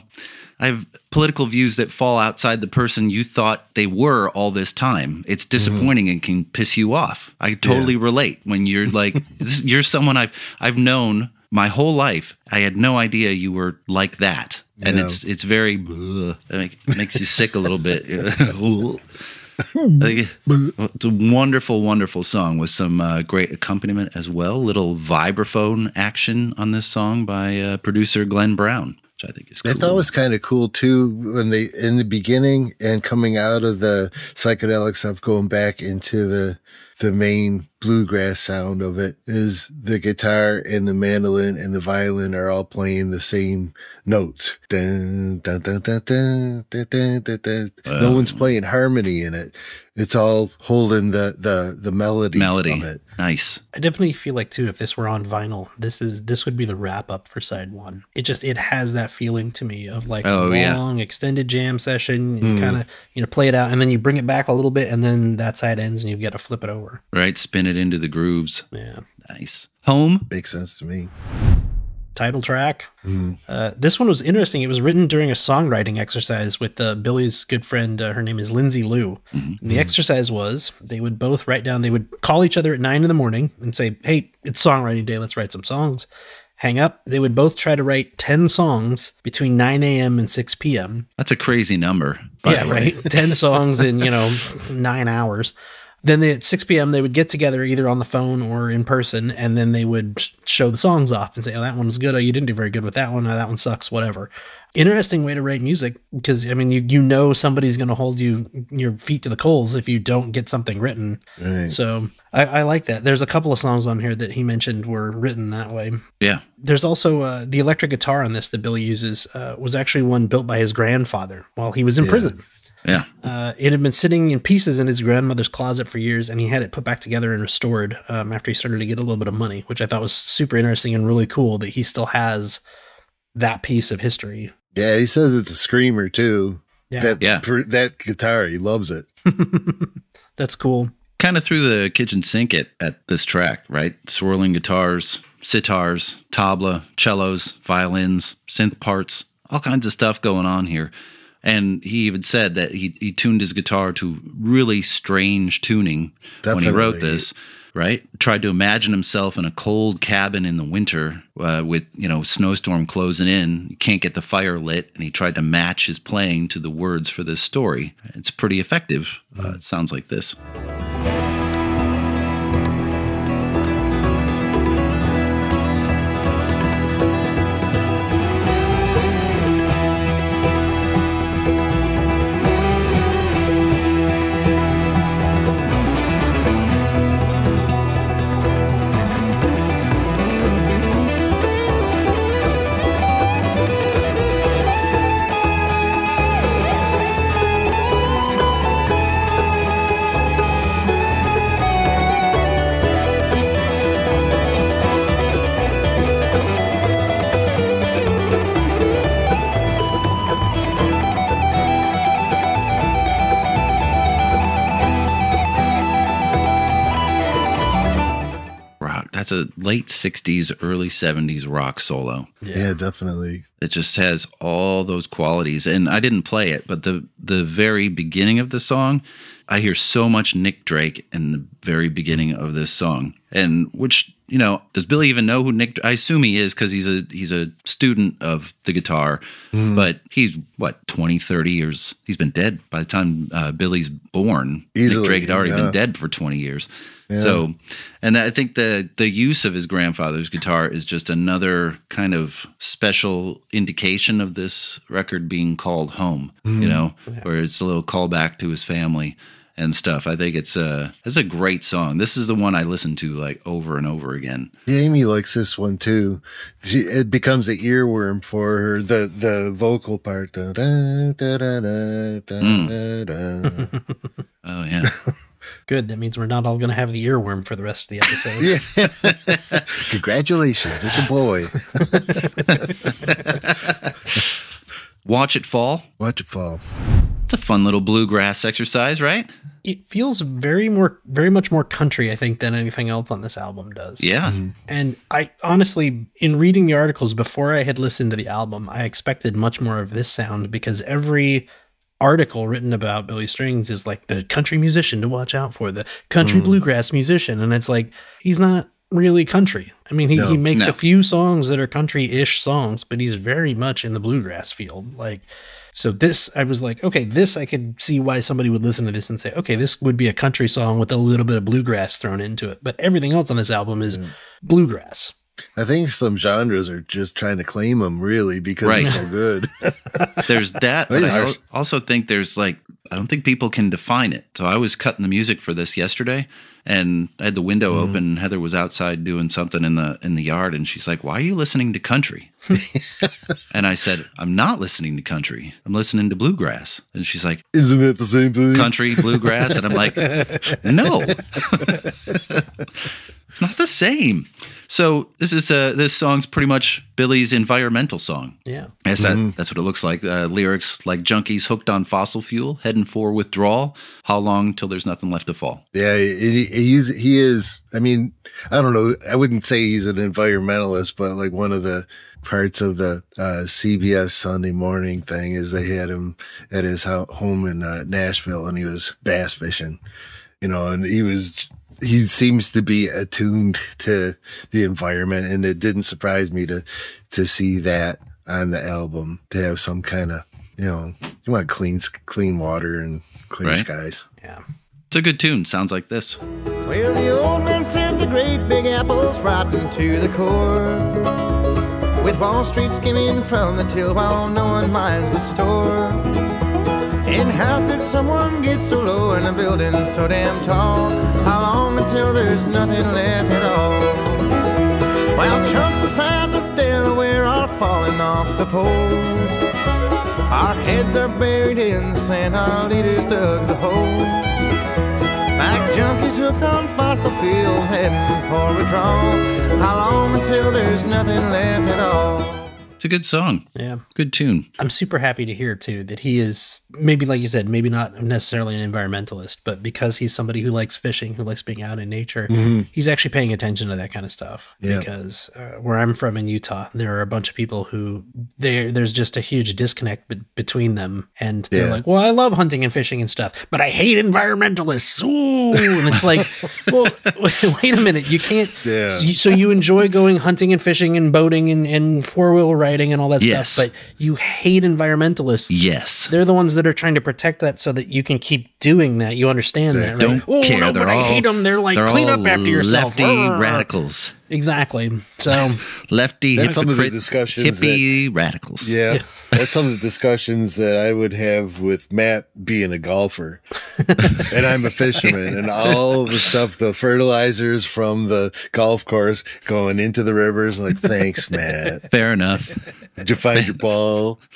I have political views that fall outside the person you thought they were all this time. It's disappointing and can piss you off. I totally relate when you're <laughs> like, this, you're someone I've I've known my whole life. I had no idea you were like that, and it's it's very ugh, it make- makes you sick a little bit. <laughs> <laughs> It's a wonderful, wonderful song with some uh, great accompaniment as well. Little vibraphone action on this song by uh, producer Glenn Brown. Which I think is cool. I thought it was kind of cool too when they in the beginning and coming out of the psychedelic stuff, going back into the the main bluegrass sound of it is the guitar and the mandolin and the violin are all playing the same notes. No one's playing harmony in it. It's all holding the the the melody, melody. of it. Nice. I definitely feel like too if this were on vinyl, this is this would be the wrap up for side 1. It just it has that feeling to me of like oh, a long yeah. extended jam session, you mm. kind of you know play it out and then you bring it back a little bit and then that side ends and you get to flip it over. Right, spin it into the grooves. Yeah. Nice. Home. Makes sense to me. Title track. Mm. Uh, this one was interesting. It was written during a songwriting exercise with uh, Billy's good friend. Uh, her name is Lindsay Lou. And the exercise was they would both write down, they would call each other at nine in the morning and say, Hey, it's songwriting day. Let's write some songs. Hang up. They would both try to write 10 songs between 9 a.m. and 6 p.m. That's a crazy number. yeah, right. 10 <laughs> songs in, you know, nine hours. Then they, at 6 p.m., they would get together either on the phone or in person, and then they would show the songs off and say, oh, that one's good. Oh, you didn't do very good with that one. Oh, that one sucks, whatever. Interesting way to write music because, I mean, you, you know somebody's going to hold you your feet to the coals if you don't get something written. Right. So I, I like that. There's a couple of songs on here that he mentioned were written that way. Yeah. There's also uh, the electric guitar on this that Billy uses uh, was actually one built by his grandfather while he was in Yeah. prison. Yeah. Uh, it had been sitting in pieces in his grandmother's closet for years, and he had it put back together and restored um, after he started to get a little bit of money, which I thought was super interesting and really cool that he still has that piece of history. Yeah, he says it's a screamer too. Yeah, That Yeah. per- that guitar, he loves it. <laughs> that's cool. Kind of threw the kitchen sink at, at this track, right? Swirling guitars, sitars, tabla, cellos, violins, synth parts, all kinds of stuff going on here. And he even said that he, he tuned his guitar to really strange tuning when he wrote this, right? Tried to imagine himself in a cold cabin in the winter uh, with, you know, snowstorm closing in. Can't get the fire lit. And he tried to match his playing to the words for this story. It's pretty effective. Uh, it sounds like this. Late 60s, early 70s rock solo. Yeah, definitely. It just has all those qualities. And I didn't play it, but the the very beginning of the song, I hear so much Nick Drake in the very beginning of this song. And which, you know, does Billy even know who Nick I assume he is cuz he's a he's a student of the guitar. But he's what, 20, 30 years. He's been dead by the time uh, Billy's born. Easily, Nick Drake had already yeah. been dead for 20 years. So, and I think the the use of his grandfather's guitar is just another kind of special indication of this record being called home. You know, where it's a little callback to his family and stuff. I think it's a it's a great song. This is the one I listen to like over and over again. Amy likes this one too. She, it becomes an earworm for her. The the vocal part. Da, da, da, Mm. Oh yeah. <laughs> Good. That means we're not all going to have the earworm for the rest of the episode. <laughs> yeah. <laughs> Congratulations, it's a boy. <laughs> Watch it fall. Watch it fall. It's a fun little bluegrass exercise, right? It feels very more, very much more country, I think, than anything else on this album does. Yeah. Mm-hmm. And I honestly, in reading the articles before I had listened to the album, I expected much more of this sound because every article written about Billy Strings is like the country musician to watch out for, the country hmm. bluegrass musician. And it's like, he's not really country. I mean, he, No, he makes no. a few songs that are country ish songs, but he's very much in the bluegrass field. Like, so this, I was like, okay, this I could see why somebody would listen to this and say, okay, this would be a country song with a little bit of bluegrass thrown into it. But everything else on this album is hmm. bluegrass. I think some genres are just trying to claim them really because Right. it's so good. <laughs> there's that, but I also think there's like I don't think people can define it. So I was cutting the music for this yesterday, and I had the window Mm-hmm. open. And Heather was outside doing something in the in the yard, and she's like, "Why are you listening to country?" <laughs> and I said, "I'm not listening to country. I'm listening to bluegrass." And she's like, Isn't it the same thing? "Country bluegrass?" And I'm like, <laughs> "No." It's not the same. So this is uh, this song's pretty much Billy's environmental song. Yeah. Yes, that, that's what it looks like. Uh, lyrics like junkies hooked on fossil fuel, heading for withdrawal. How long till there's nothing left to fall? Yeah, he, he's he is. I mean, I don't know. I wouldn't say he's an environmentalist, but like one of the parts of the uh, CBS Sunday morning thing is they had him at his home in uh, Nashville, and he was bass fishing. You know, and he was. He seems to be attuned to the environment, and it didn't surprise me to to see that on the album to have some kind of you know you want clean clean water and clean Right. skies. Yeah. It's a good tune. Sounds like this. Well, the old man said the great big apple's rotten to the core. With Wall Street skimming from the till while no one minds the store. And how could someone get so low in a building so damn tall? How long until there's nothing left at all? While chunks the size of Delaware are falling off the poles. Our heads are buried in the sand, our leaders dug the holes. Like junkies hooked on fossil fuels, heading for withdrawal. How long until there's nothing left at all? It's a good song. Yeah. Good tune. I'm super happy to hear too that he is maybe like you said, maybe not necessarily an environmentalist, but because he's somebody who likes fishing, who likes being out in nature, he's actually paying attention to that kind of stuff. Yeah. Because uh, where I'm from in Utah, there are a bunch of people who there there's just a huge disconnect be- between them, and they're Yeah. like, "Well, I love hunting and fishing and stuff, but I hate environmentalists." Ooh, and it's like, <laughs> well, <laughs> wait a minute, you can't. Yeah. So you enjoy going hunting and fishing and boating and, and four wheel riding and all that Yes. stuff, but you hate environmentalists. Yes. They're the ones that are trying to protect that so that you can keep doing that. You understand that, right? Don't oh, care. no, they're but all I hate them. They're like, they're clean up after yourself. Lefty radicals. Exactly. So, <laughs> Lefty That's some of the discussions hippie radicals. Yeah, that's some of the discussions that I would have with Matt being a golfer, <laughs> and I'm a fisherman, and all the stuff, the fertilizers from the golf course going into the rivers. Like, thanks, Matt. Fair enough. Did you find your ball? <laughs>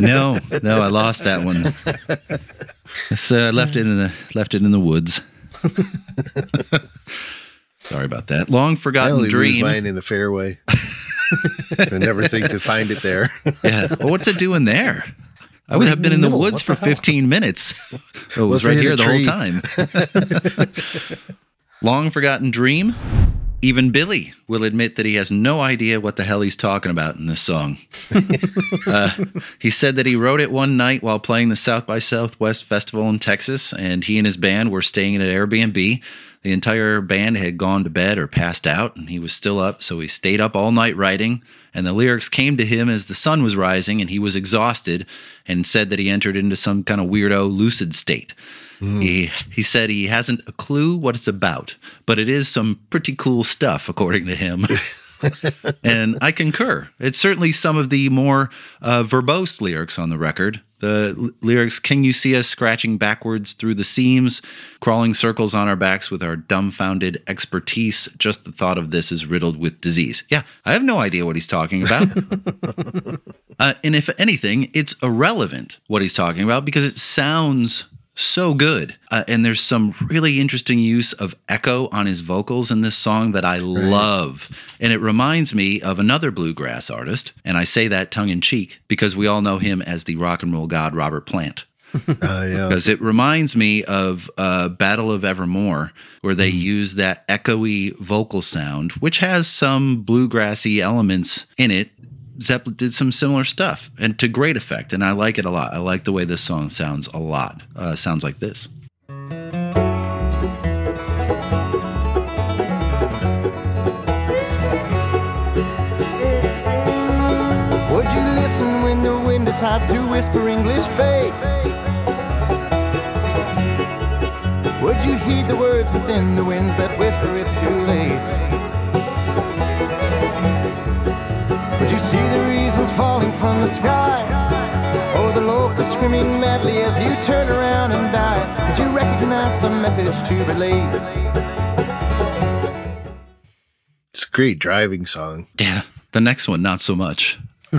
No, no, I lost that one. So I uh, left it in the left it in the woods. Sorry about that. Long I forgotten only lose dream. mine in the fairway. <laughs> I never think to find it there. Yeah. Well, what's it doing there? I would have been in the woods for the 15 minutes. <laughs> Oh, it was right here the whole time. <laughs> Long forgotten dream. Even Billy will admit that he has no idea what the hell he's talking about in this song. uh, he said that he wrote it one night while playing the South by Southwest Festival in Texas, and he and his band were staying at an Airbnb. The entire band had gone to bed or passed out, and he was still up, so he stayed up all night writing. And the lyrics came to him as the sun was rising, and he was exhausted and said that he entered into some kind of weirdo lucid state. He he said he hasn't a clue what it's about, but it is some pretty cool stuff, according to him. <laughs> and I concur. It's certainly some of the more uh, verbose lyrics on the record. The l- lyrics, Can you see us scratching backwards through the seams, crawling circles on our backs with our dumbfounded expertise? Just the thought of this is riddled with disease. Yeah, I have no idea what he's talking about. <laughs> uh, and if anything, it's irrelevant what he's talking about because it sounds so good. Uh, and there's some really interesting use of echo on his vocals in this song that I love. And it reminds me of another bluegrass artist. And I say that tongue in cheek because we all know him as the rock and roll god Robert Plant. Uh, <laughs> yeah. Because it reminds me of uh, Battle of Evermore, where they use that echoey vocal sound, which has some bluegrassy elements in it. Zeppelin did some similar stuff, and to great effect. And I like it a lot. I like the way this song sounds a lot. Uh, sounds like this. Would you listen when the wind decides to whisper English fate? Would you heed the words within the winds that whisper it's too late? Could you see the reasons falling from the sky? Or the locusts screaming madly as you turn around and die? Could you recognize the message to relay? It's a great driving song. Yeah. The next one, not so much. <laughs>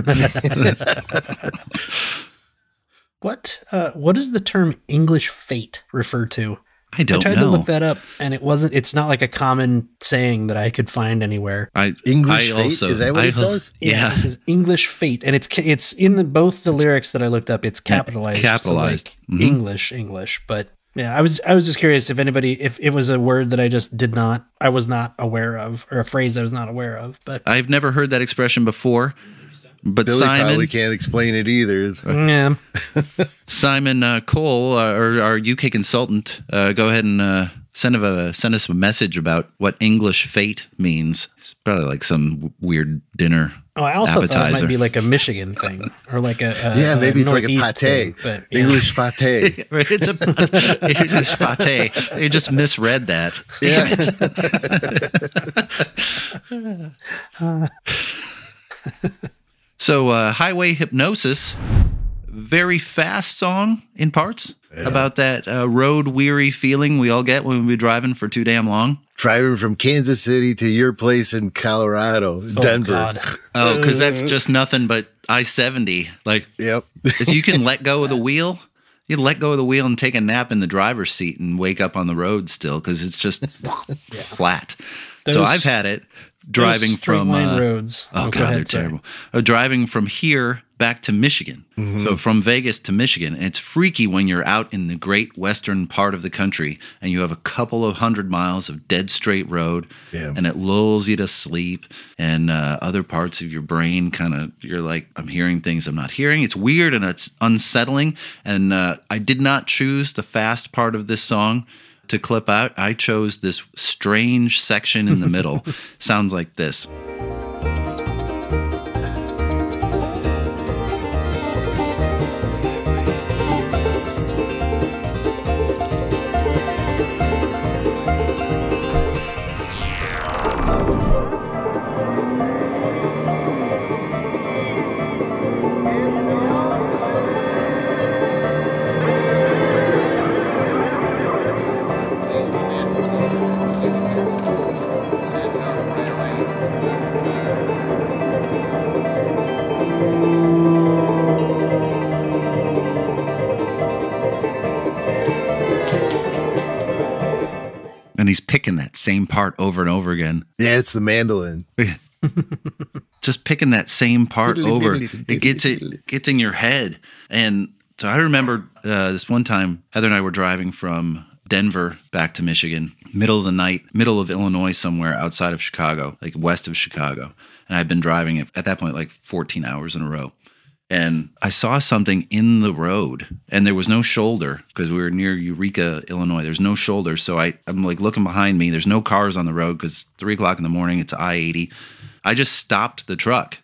What uh, what does the term English fate refer to? I don't I tried know. to look that up, and it wasn't. It's not like a common saying that I could find anywhere. I English I fate? also- Is that what I it ho- says? Yeah. it says English fate, and it's it's in the both the lyrics that I looked up. It's capitalized, capitalized. so like mm-hmm. English, English. But yeah, I was I was just curious if anybody if it was a word that I just did not I was not aware of or a phrase I was not aware of. But I've never heard that expression before. But Billy Simon, probably can't explain it either. It's- yeah, <laughs> Simon uh, Cole, uh, our, our UK consultant, uh, go ahead and uh, send a send us a message about what English fate means. It's probably like some weird dinner. oh, I also thought it might be like a Michigan thing or like a, a yeah, maybe it's like a pate. thing, but yeah. English pate. <laughs> it's a <laughs> English pate. You just misread that. yeah. So, uh, Highway Hypnosis, very fast song in parts about that uh, road weary feeling we all get when we're driving for too damn long. Driving from Kansas City to your place in Colorado, Oh, Denver. God. Oh, because that's just nothing but I 70. Like, Yep. if you can let go of the <laughs> wheel. You let go of the wheel and take a nap in the driver's seat and wake up on the road still because it's just <laughs> flat. so I've had it driving from line uh, roads. Oh, go god, ahead, they're sorry. terrible. Uh, driving from here back to Michigan. So from Vegas to Michigan, and it's freaky when you're out in the great western part of the country and you have a couple of hundred miles of dead straight road, Yeah. and it lulls you to sleep, and uh, other parts of your brain kind of you're like, I'm hearing things I'm not hearing. It's weird and it's unsettling. And uh, I did not choose the fast part of this song. To clip out, I chose this strange section in the middle. <laughs> Sounds like this. Picking that same part over and over again. Yeah, it's the mandolin. <laughs> Just picking that same part over. It gets it gets in your head. And so I remember uh, this one time Heather and I were driving from Denver back to Michigan, middle of the night, middle of Illinois somewhere outside of Chicago, like west of Chicago. And I'd been driving it at that point like 14 hours in a row. And I saw something in the road, and there was no shoulder because we were near Eureka, Illinois. There's no shoulder, so I I'm like looking behind me. There's no cars on the road because three o'clock in the morning. It's I eighty. I just stopped the truck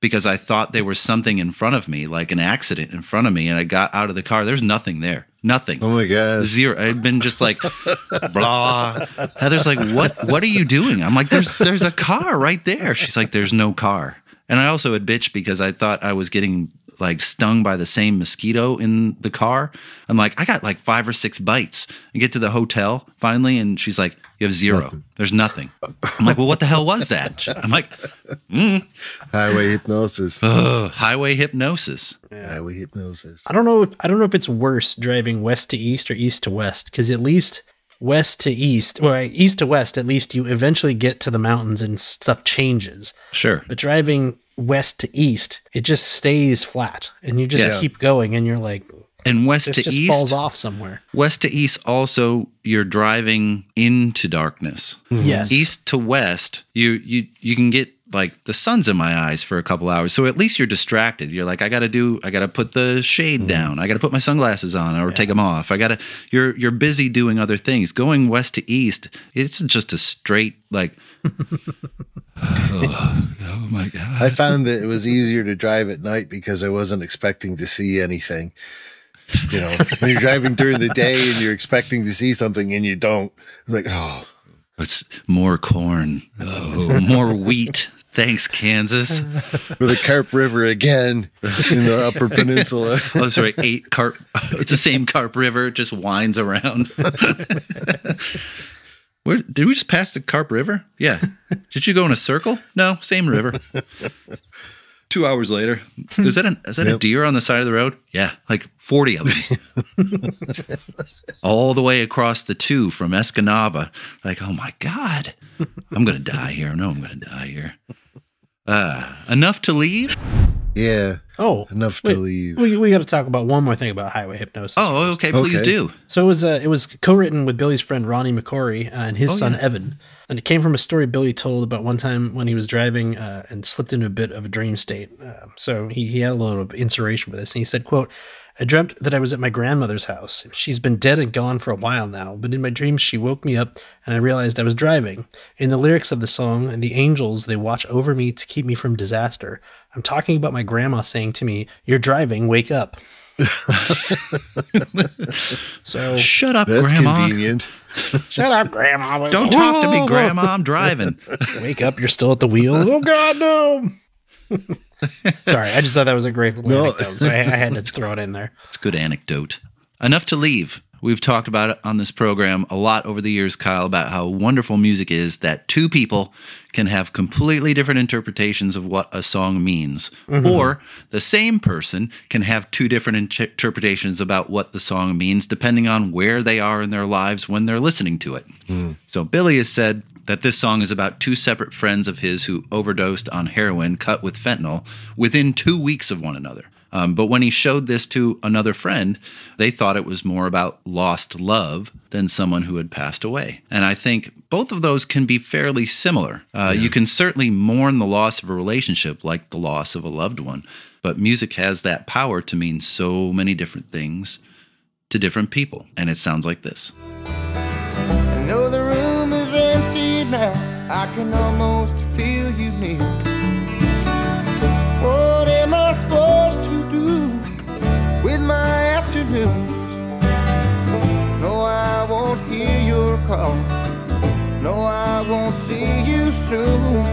because I thought there was something in front of me, like an accident in front of me, and I got out of the car. There's nothing there, nothing. Oh my gosh. Zero. I'd been just like, <laughs> blah. Heather's like, what? What are you doing? I'm like, there's there's a car right there. She's like, there's no car. And I also had bitched because I thought I was getting like stung by the same mosquito in the car. I'm like, I got like five or six bites. I get to the hotel finally, and she's like, you have zero. There's nothing. I'm like, well, what the hell was that? I'm like, mm. Highway hypnosis. ugh, highway hypnosis. Highway hypnosis. I don't know. If, I don't know if it's worse driving west to east or east to west because at least west to east, or east to west, at least you eventually get to the mountains and stuff changes. Sure. But driving west to east, it just stays flat, and you just Yeah. keep going, and you're like, And west this to just east, falls off somewhere. west to east, also you're driving into darkness. Yes, east to west, you you you can get like the sun's in my eyes for a couple hours. So at least you're distracted. You're like, I gotta do, I gotta put the shade mm-hmm. down. I gotta put my sunglasses on or take them off. I gotta. You're you're busy doing other things. Going west to east, it's just a straight like. <laughs> oh, oh my god! I found that it was easier to drive at night because I wasn't expecting to see anything. You know, <laughs> when you're driving during the day and you're expecting to see something and you don't, like, oh, It's more corn. Oh, more wheat. Thanks, Kansas. <laughs> With the Carp River again in the Upper Peninsula. <laughs> Oh, sorry, eight carp. <laughs> It's the same carp river, just winds around. Where did we just pass the carp river? Yeah. Did you go in a circle? No, same river. Two hours later, is that a is that a deer on the side of the road? Yeah, like forty of them, all the way across the two from Escanaba. Like, oh my god, I'm gonna die here. No, I'm gonna die here. Uh, enough to leave. Yeah, Oh, enough wait, to leave. We, we got to talk about one more thing about highway hypnosis. Oh, okay, please Okay. do. So it was uh, it was co-written with Billy's friend Ronnie McCoury uh, and his Oh, son yeah. Evan, and it came from a story Billy told about one time when he was driving uh, and slipped into a bit of a dream state. Uh, so he, he had a little inspiration for this, and he said, "quote I dreamt that I was at my grandmother's house. She's been dead and gone for a while now, but in my dreams she woke me up and I realized I was driving. In the lyrics of the song, the angels they watch over me to keep me from disaster. I'm talking about my grandma saying to me, "You're driving, wake up." <laughs> so Shut up, That's Grandma. convenient. Shut up, Grandma. Don't talk to me, Grandma. I'm driving. <laughs> Wake up, you're still at the wheel. Oh, God, no. <laughs> Sorry, I just thought that was a great No. anecdote, so I, I had to throw it in there. <laughs> It's a good anecdote. Enough to leave. We've talked about it on this program a lot over the years, Kyle, about how wonderful music is that two people can have completely different interpretations of what a song means. Mm-hmm. Or the same person can have two different inter- interpretations about what the song means, depending on where they are in their lives when they're listening to it. Hmm. So Billy has said that this song is about two separate friends of his who overdosed on heroin cut with fentanyl within two weeks of one another. Um, but when he showed this to another friend, they thought it was more about lost love than someone who had passed away. And I think both of those can be fairly similar. Uh, You can certainly mourn the loss of a relationship like the loss of a loved one, but music has that power to mean so many different things to different people. And it sounds like this. Can almost feel you near. What am I supposed to do with my afternoons? No, I won't hear your call. No, I won't see you soon.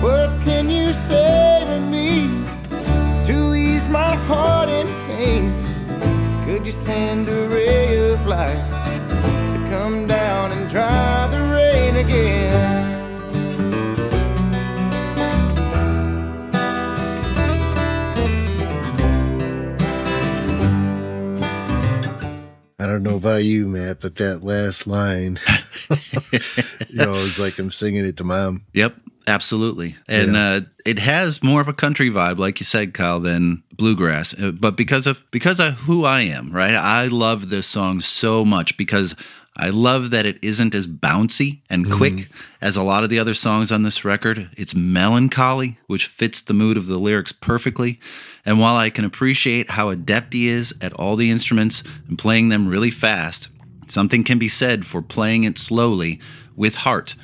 What can you say to me to ease my heart in pain? Could you send a ray of light? to come down and dry the rain again. Don't know about you, Matt, but that last line, <laughs> you know, it's like I'm singing it to mom. Yep, absolutely. And uh, it has more of a country vibe, like you said, Kyle, than bluegrass. Uh, But because of because of who I am, right? I love this song so much because I love that it isn't as bouncy and mm-hmm. quick as a lot of the other songs on this record. It's melancholy, which fits the mood of the lyrics perfectly. And while I can appreciate how adept he is at all the instruments and playing them really fast, something can be said for playing it slowly with heart.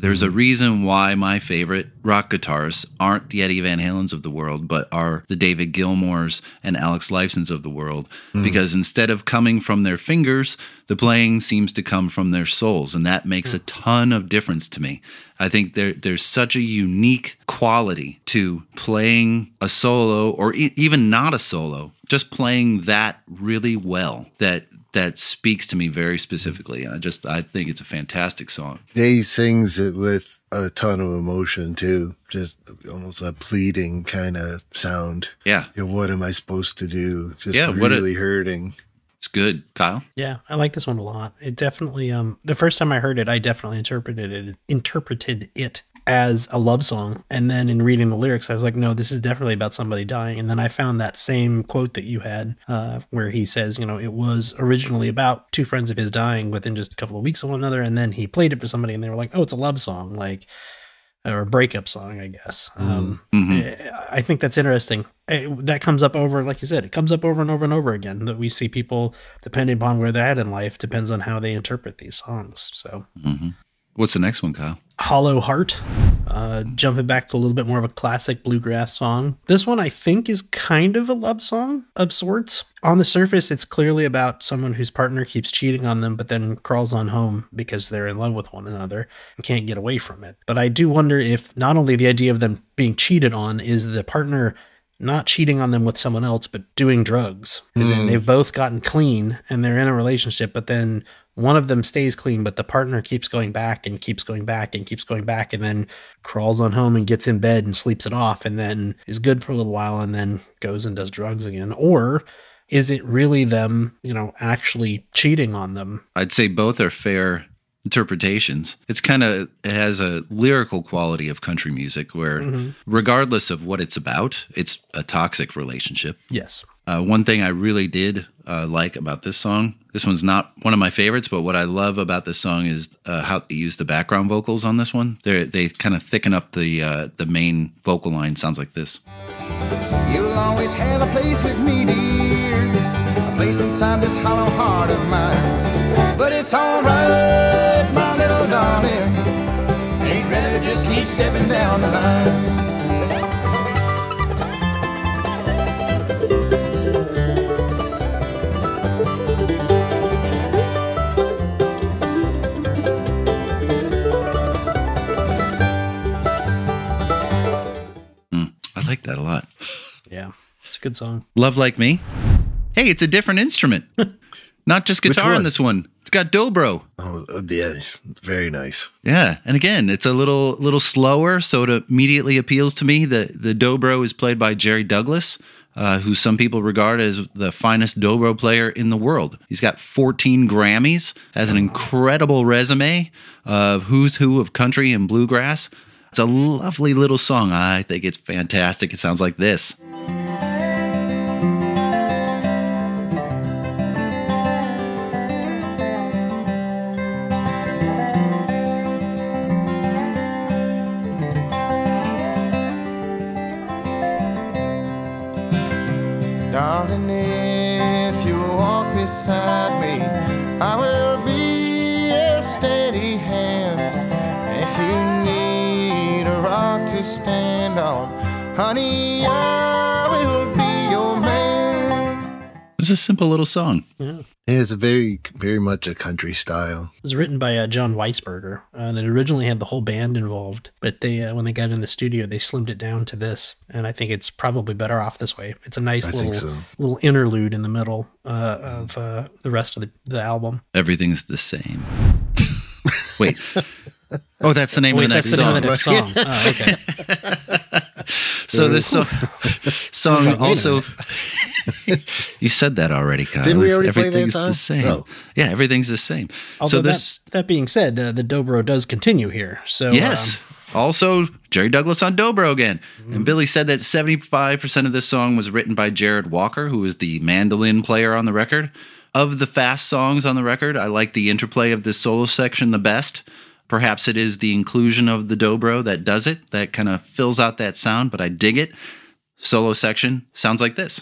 There's a mm-hmm. reason why my favorite rock guitarists aren't the Eddie Van Halens of the world, but are the David Gilmours and Alex Lifesons of the world. Mm. Because instead of coming from their fingers, the playing seems to come from their souls, and that makes a mm. ton of difference to me. I think there there's such a unique quality to playing a solo, or e- even not a solo, just playing that really well that that speaks to me very specifically. And I just I think it's a fantastic song. He sings it with a ton of emotion too, just almost a pleading kind of sound. Yeah, You know, what am I supposed to do? Just Yeah, what a- really hurting. it's good, Kyle. Yeah, I like this one a lot. It definitely um the first time I heard it, I definitely interpreted it interpreted it as a love song. And then in reading the lyrics, I was like, no, this is definitely about somebody dying. And then I found that same quote that you had, uh, where he says, you know, it was originally about two friends of his dying within just a couple of weeks of one another. And then he played it for somebody and they were like, oh, it's a love song, like or a breakup song, I guess. Um, Mhm. I think that's interesting. Eh, That comes up over, like you said, it comes up over and over and over again. That we see people, depending upon where they're at in life, depends on how they interpret these songs. So hmm What's the next one, Kyle? Hollow Heart. Uh, jumping back to a little bit more of a classic bluegrass song. This one, I think, is kind of a love song of sorts. On the surface, it's clearly about someone whose partner keeps cheating on them, but then crawls on home because they're in love with one another and can't get away from it. But I do wonder if not only the idea of them being cheated on is the partner not cheating on them with someone else, but doing drugs. In, they've both gotten clean and they're in a relationship, but then one of them stays clean, but the partner keeps going back and keeps going back and keeps going back and then crawls on home and gets in bed and sleeps it off and then is good for a little while and then goes and does drugs again. Or is it really them, you know, actually cheating on them? I'd say both are fair interpretations. It's kind of it has a lyrical quality of country music where mm-hmm. regardless of what it's about, it's a toxic relationship. Yes. Uh, one thing I really did uh, like about this song, this one's not one of my favorites, but what I love about this song is uh, how they use the background vocals on this one. They they kind of thicken up the uh, the main vocal line. Sounds like this. You'll always have a place with me, dear. A place inside this hollow heart of mine. But it's alright, my little darling. Ain't rather just keep stepping down the line. A good song. Love like me. Hey, it's a different instrument. <laughs> Not just guitar on this one. It's got dobro. Oh, uh, yeah, it's very nice. Yeah, and again, it's a little little slower, so it immediately appeals to me. The the dobro is played by Jerry Douglas, uh, who some people regard as the finest dobro player in the world. He's got 14 Grammys, has an incredible resume of who's who of country and bluegrass. It's a lovely little song. I think it's fantastic. It sounds like this. Honey, I will be your man. It's a simple little song. Yeah, it's very, very much a country style. It was written by uh, Jon Weisberger, and it originally had the whole band involved. But they, uh, when they got in the studio, they slimmed it down to this, and I think it's probably better off this way. It's a nice I little so. little interlude in the middle uh, of uh, the rest of the, the album. Everything's the same. <laughs> Wait. Oh, that's the name Wait, of the next song. the next song. Oh, okay. So this so- song <laughs> like, also. <laughs> you said that already, Kyle. Didn't we already play that Everything's song? the same. No. Yeah, everything's the same. Although so this, that, that being said, uh, the dobro does continue here. So yes. um, also, Jerry Douglas on dobro again. And Billy said that 75% of this song was written by Jarrod Walker, who is the mandolin player on the record. Of the fast songs on the record, I like the interplay of this solo section the best. Perhaps it is the inclusion of the dobro that does it, that kind of fills out that sound, but I dig it. Solo section sounds like this.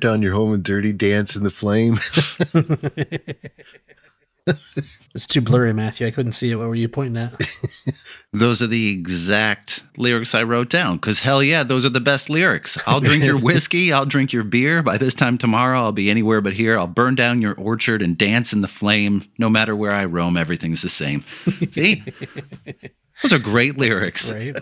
Down your home and dirty dance in the flame. <laughs> it's too blurry, Matthew. I couldn't see it. What were you pointing at? Those are the exact lyrics I wrote down because hell yeah, those are the best lyrics. I'll drink your <laughs> whiskey, I'll drink your beer. By this time tomorrow, I'll be anywhere but here. I'll burn down your orchard and dance in the flame. No matter where I roam, everything's the same. See? <laughs> Those are great lyrics. right?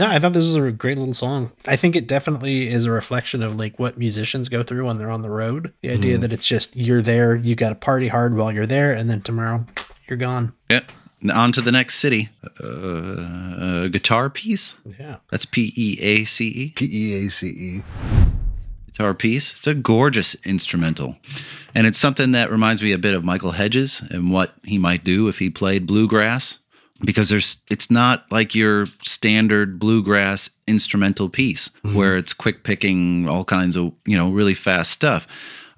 Yeah, I thought this was a great little song. I think it definitely is a reflection of like what musicians go through when they're on the road. The idea that it's just you're there, you got to party hard while you're there, and then tomorrow you're gone. Yeah. On to the next city. Uh, a guitar piece. Yeah. That's P E A C E. P E A C E. Guitar piece. It's a gorgeous instrumental. And it's something that reminds me a bit of Michael Hedges and what he might do if he played bluegrass. Because there's it's not like your standard bluegrass instrumental piece mm-hmm. where it's quick picking all kinds of, you know, really fast stuff.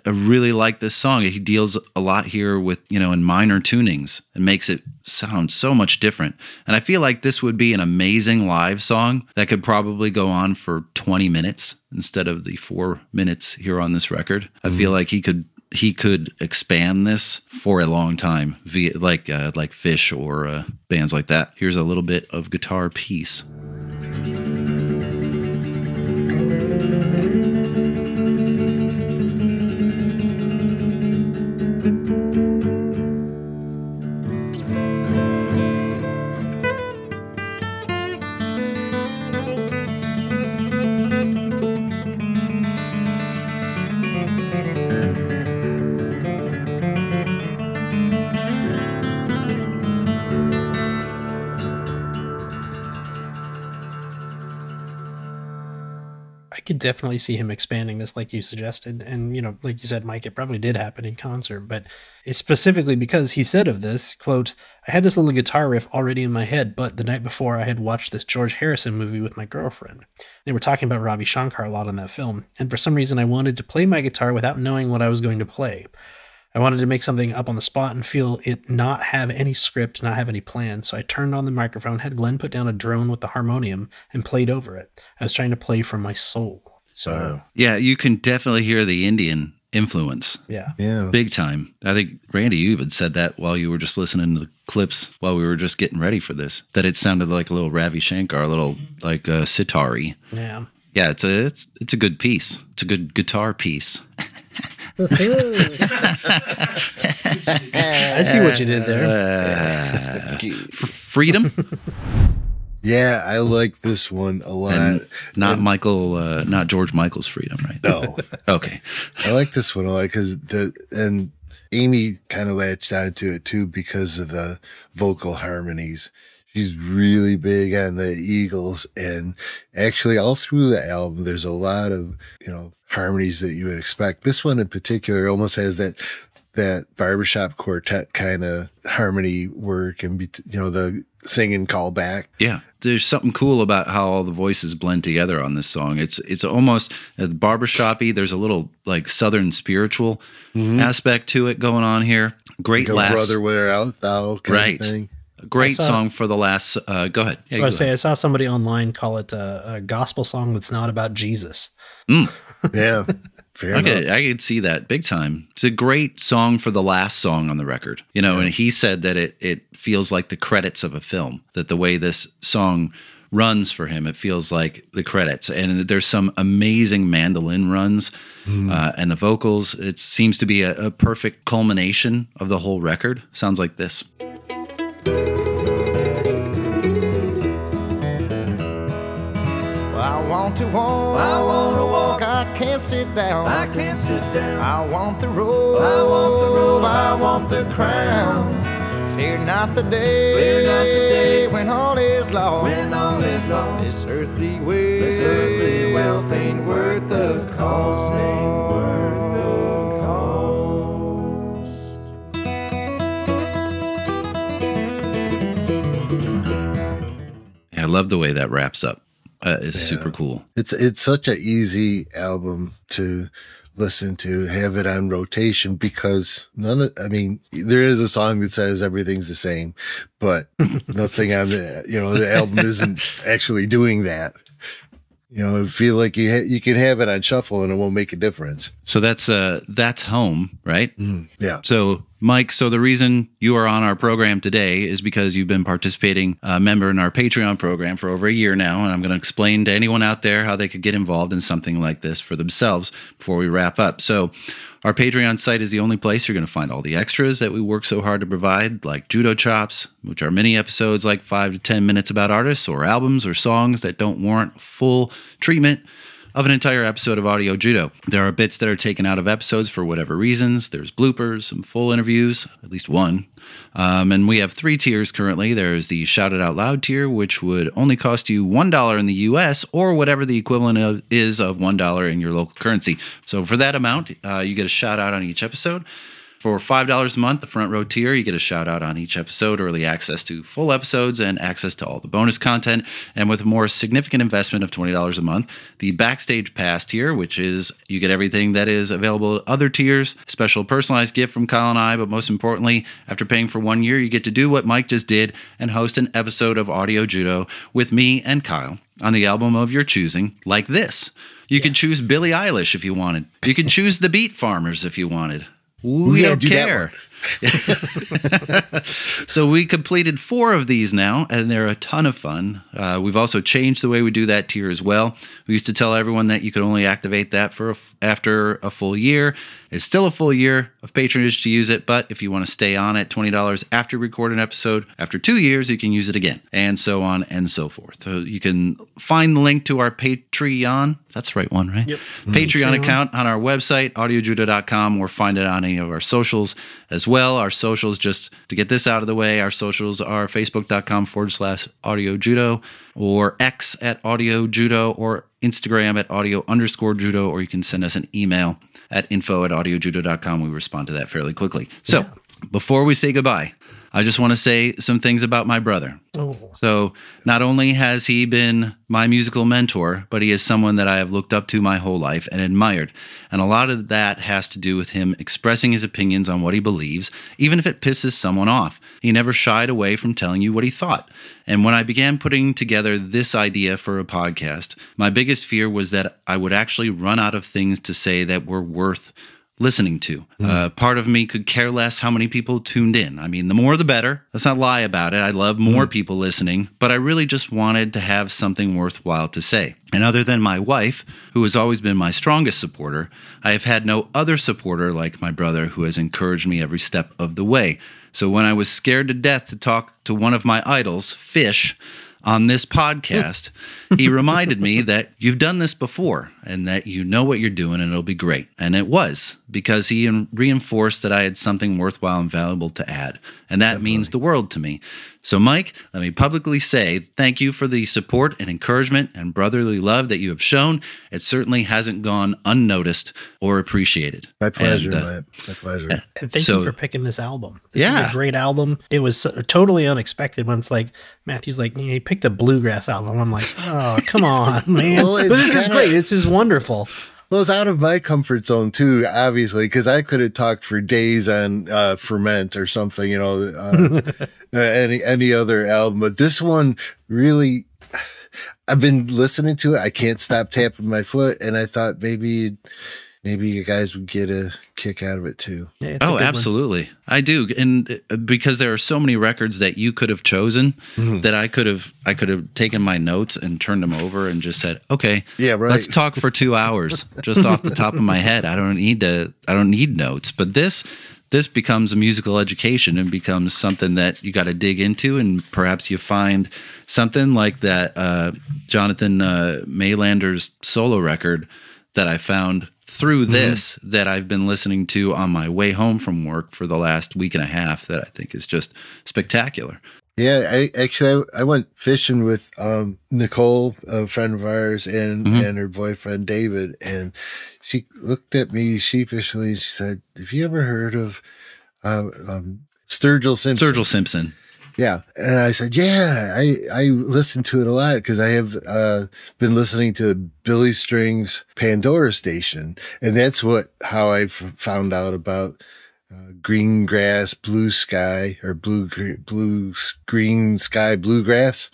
I really like this song. He deals a lot here with, you know, in minor tunings and makes it sound so much different. And I feel like this would be an amazing live song that could probably go on for 20 minutes instead of the 4 minutes here on this record. I feel mm-hmm. like he could he could expand this for a long time via like uh, like Phish or uh, bands like that. Here's a little bit of guitar piece. Definitely see him expanding this, like you suggested. And, you know, like you said, Mike, it probably did happen in concert, but it's specifically because he said of this, quote, I had this little guitar riff already in my head, but the night before I had watched this George Harrison movie with my girlfriend. They were talking about Ravi Shankar a lot in that film, and for some reason I wanted to play my guitar without knowing what I was going to play. I wanted to make something up on the spot and feel it not have any script, not have any plan. So I turned on the microphone, had Glenn put down a drone with the harmonium, and played over it. I was trying to play from my soul. So Yeah, you can definitely hear the Indian influence yeah, Yeah. big time. I think Randy, you even said that while you were just listening to the clips while we were just getting ready for this. That it sounded like a little Ravi Shankar, a little like uh, sitari. yeah. Yeah, it's a it's it's a good piece. It's a good guitar piece. <laughs> I see what you did there. <laughs> F- freedom, <laughs> Yeah, I like this one a lot. and not Michael, uh, not George Michael's freedom, right? no, <laughs> Okay. I like this one a lot because the and Amy kind of latched onto it too because of the vocal harmonies. She's really big on the Eagles, and actually, all through the album, there's a lot of you know harmonies that you would expect. This one in particular almost has that that barbershop quartet kind of harmony work, and be, you know the singing callback. Yeah, there's something cool about how all the voices blend together on this song. It's it's almost uh, barbershoppy. There's a little like southern spiritual aspect to it going on here. Great Go last, brother, where out thou kind Right. of thing. great saw- song for the last. Uh, go ahead. Yeah, I go was say ahead. I saw somebody online call it a, a gospel song that's not about Jesus. Yeah, <laughs> fair enough. Okay, I could see that big time. It's a great song for the last song on the record. You know, and he said that it it feels like the credits of a film. That the way this song runs for him, it feels like the credits. And there's some amazing mandolin runs uh, and the vocals. It seems to be a, a perfect culmination of the whole record. Sounds like this. I can't sit down. I can't sit down. I want the robe. I want the robe. I want the crown. Fear not the day. Fear not the day when all is lost. When all is lost. This earthly way. This earthly wealth ain't worth the cost. Ain't worth the cost. I love the way that wraps up. Uh, it's super cool. It's it's such an easy album to listen to, have it on rotation because none of I mean, there is a song that says everything's the same, but <laughs> nothing on the you know, the album isn't actually doing that. You know, I feel like you ha- you can have it on shuffle and it won't make a difference. So that's uh that's home, right? Yeah. So, Mike, so the reason you are on our program today is because you've been participating a member in our Patreon program for over a year now, and I'm going to explain to anyone out there how they could get involved in something like this for themselves before we wrap up. So, our Patreon site is the only place you're going to find all the extras that we work so hard to provide, like Judo Chops, which are mini episodes like 5 to 10 minutes about artists or albums or songs that don't warrant full treatment of an entire episode of Audio Judo. There are bits that are taken out of episodes for whatever reasons. There's bloopers, some full interviews, at least one. Um, and we have three tiers currently. There's the Shout It Out Loud tier, which would only cost you $1 in the US or whatever the equivalent of, is of $1 in your local currency. So for that amount, uh, you get a shout out on each episode. For $5 a month, the front row tier, you get a shout out on each episode, early access to full episodes, and access to all the bonus content. And with a more significant investment of $20 a month, the backstage pass tier, which is you get everything that is available at other tiers, special personalized gift from Kyle and I, but most importantly, after paying for one year, you get to do what Mike just did and host an episode of Audio Judo with me and Kyle on the album of your choosing, like this. You could choose Billie Eilish if you wanted. You could choose the Beat Farmers if you wanted. We Yeah, don't care. <laughs> so we completed four of these now, and they're a ton of fun. Uh, we've also changed the way we do that tier as well. We used to tell everyone that you could only activate that for a f- after a full year. It's still a full year of patronage to use it, but if you want to stay on at twenty dollars after you record an episode, after two years you can use it again, and so on and so forth. So you can find the link to our Patreon. That's the right one, right? Yep. Patreon account on our website, audiojudo.com, or find it on any of our socials as well. Our socials, just to get this out of the way, our socials are facebook.com forward slash audio judo or X at audio judo or Instagram at audio underscore judo, or you can send us an email at info at audiojudo.com. We respond to that fairly quickly. So before we say goodbye, I just want to say some things about my brother. Oh, So, not only has he been my musical mentor, but he is someone that I have looked up to my whole life and admired. And a lot of that has to do with him expressing his opinions on what he believes, even if it pisses someone off. He never shied away from telling you what he thought. And when I began putting together this idea for a podcast, my biggest fear was that I would actually run out of things to say that were worth listening to. Uh, part of me could care less how many people tuned in. I mean, the more the better. Let's not lie about it. I love more people listening, but I really just wanted to have something worthwhile to say. And other than my wife, who has always been my strongest supporter, I have had no other supporter like my brother who has encouraged me every step of the way. So when I was scared to death to talk to one of my idols, Fish, on this podcast, he <laughs> reminded me that you've done this before and that you know what you're doing and it'll be great. And it was because he reinforced that I had something worthwhile and valuable to add. And that means the world to me. So, Mike, let me publicly say thank you for the support and encouragement and brotherly love that you have shown. It certainly hasn't gone unnoticed or appreciated. My pleasure, And, uh, man. My pleasure. <laughs> and thank So- you for picking this album. This Yeah. is a great album. It was so- totally unexpected when it's like Matthew's like, "Yeah, he picked a bluegrass album. I'm like, oh, come <laughs> on, man. Well, but this is great. This is wonderful. Well, it's out of my comfort zone too, obviously, because I could have talked for days on uh, ferment or something, you know, uh, <laughs> uh, any any other album, but this one really. I've been listening to it. I can't stop tapping my foot, and I thought maybe, maybe you guys would get a kick out of it too. Yeah, Oh, good one. absolutely. I do. And uh, because there are so many records that you could have chosen that I could have I could have taken my notes and turned them over and just said, "Okay, Yeah, right. let's talk for 2 hours <laughs> just off the top of my head. I don't need to I don't need notes." But this this becomes a musical education and becomes something that you got to dig into and perhaps you find something like that uh, Jonathan uh, Maylander's solo record that I found through this that I've been listening to on my way home from work for the last week and a half that I think is just spectacular. Yeah, I actually I, I went fishing with um Nicole, a friend of ours, and Mhm. and her boyfriend David, and she looked at me sheepishly and she said, "Have you ever heard of uh, um, Sturgill Simpson?" Sturgill Simpson. Yeah, and I said, "Yeah, I I listen to it a lot because I have uh, been listening to Billy Strings Pandora Station, and that's what how I found out about." Uh, green grass, blue sky, or blue, gr- blue, green sky, bluegrass.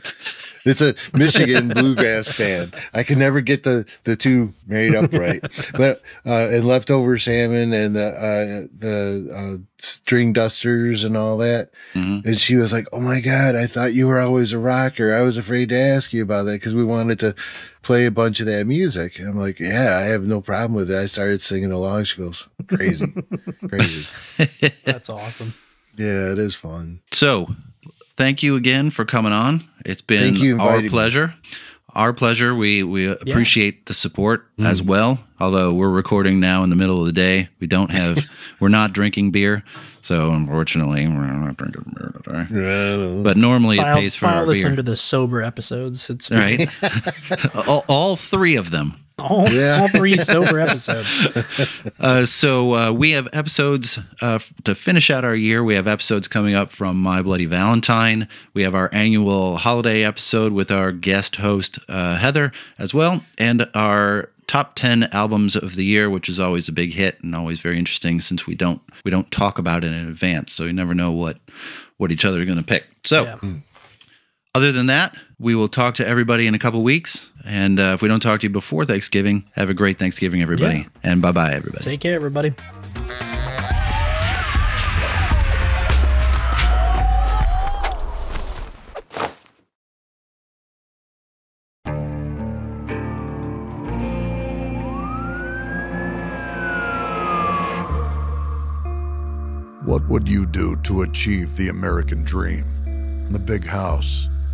It's a <laughs> Michigan bluegrass band. I can never get the, the two married up right. <laughs> But, uh, and leftover salmon and the, uh, the, uh, string dusters and all that. Mhm. And she was like, Oh my God, I thought you were always a rocker. I was afraid to ask you about that because we wanted to play a bunch of that music. And I'm like, Yeah, I have no problem with it. I started singing along. She goes, Crazy, <laughs> crazy. That's awesome. Yeah, it is fun. So, thank you again for coming on. It's been Thank you our inviting me. pleasure. Our pleasure. We we appreciate the support mm. as well. Although we're recording now in the middle of the day, we don't have <laughs> we're not drinking beer, so unfortunately we're not drinking beer today. But normally it pays for file our this beer, under the sober episodes. It's right? <laughs> <laughs> all, all three of them. All, all three sober episodes. <laughs> Uh, so uh, we have episodes uh, to finish out our year. We have episodes coming up from My Bloody Valentine. We have our annual holiday episode with our guest host uh, Heather as well, and our top 10 albums of the year which is always a big hit and always very interesting since we don't we don't talk about it in advance so you never know what what each other are going to pick so Yeah. Other than that we will talk to everybody in a couple weeks and uh, if we don't talk to you before thanksgiving have a great thanksgiving everybody Yeah. and bye bye everybody Take care, everybody. What would you do to achieve the American dream? The big house,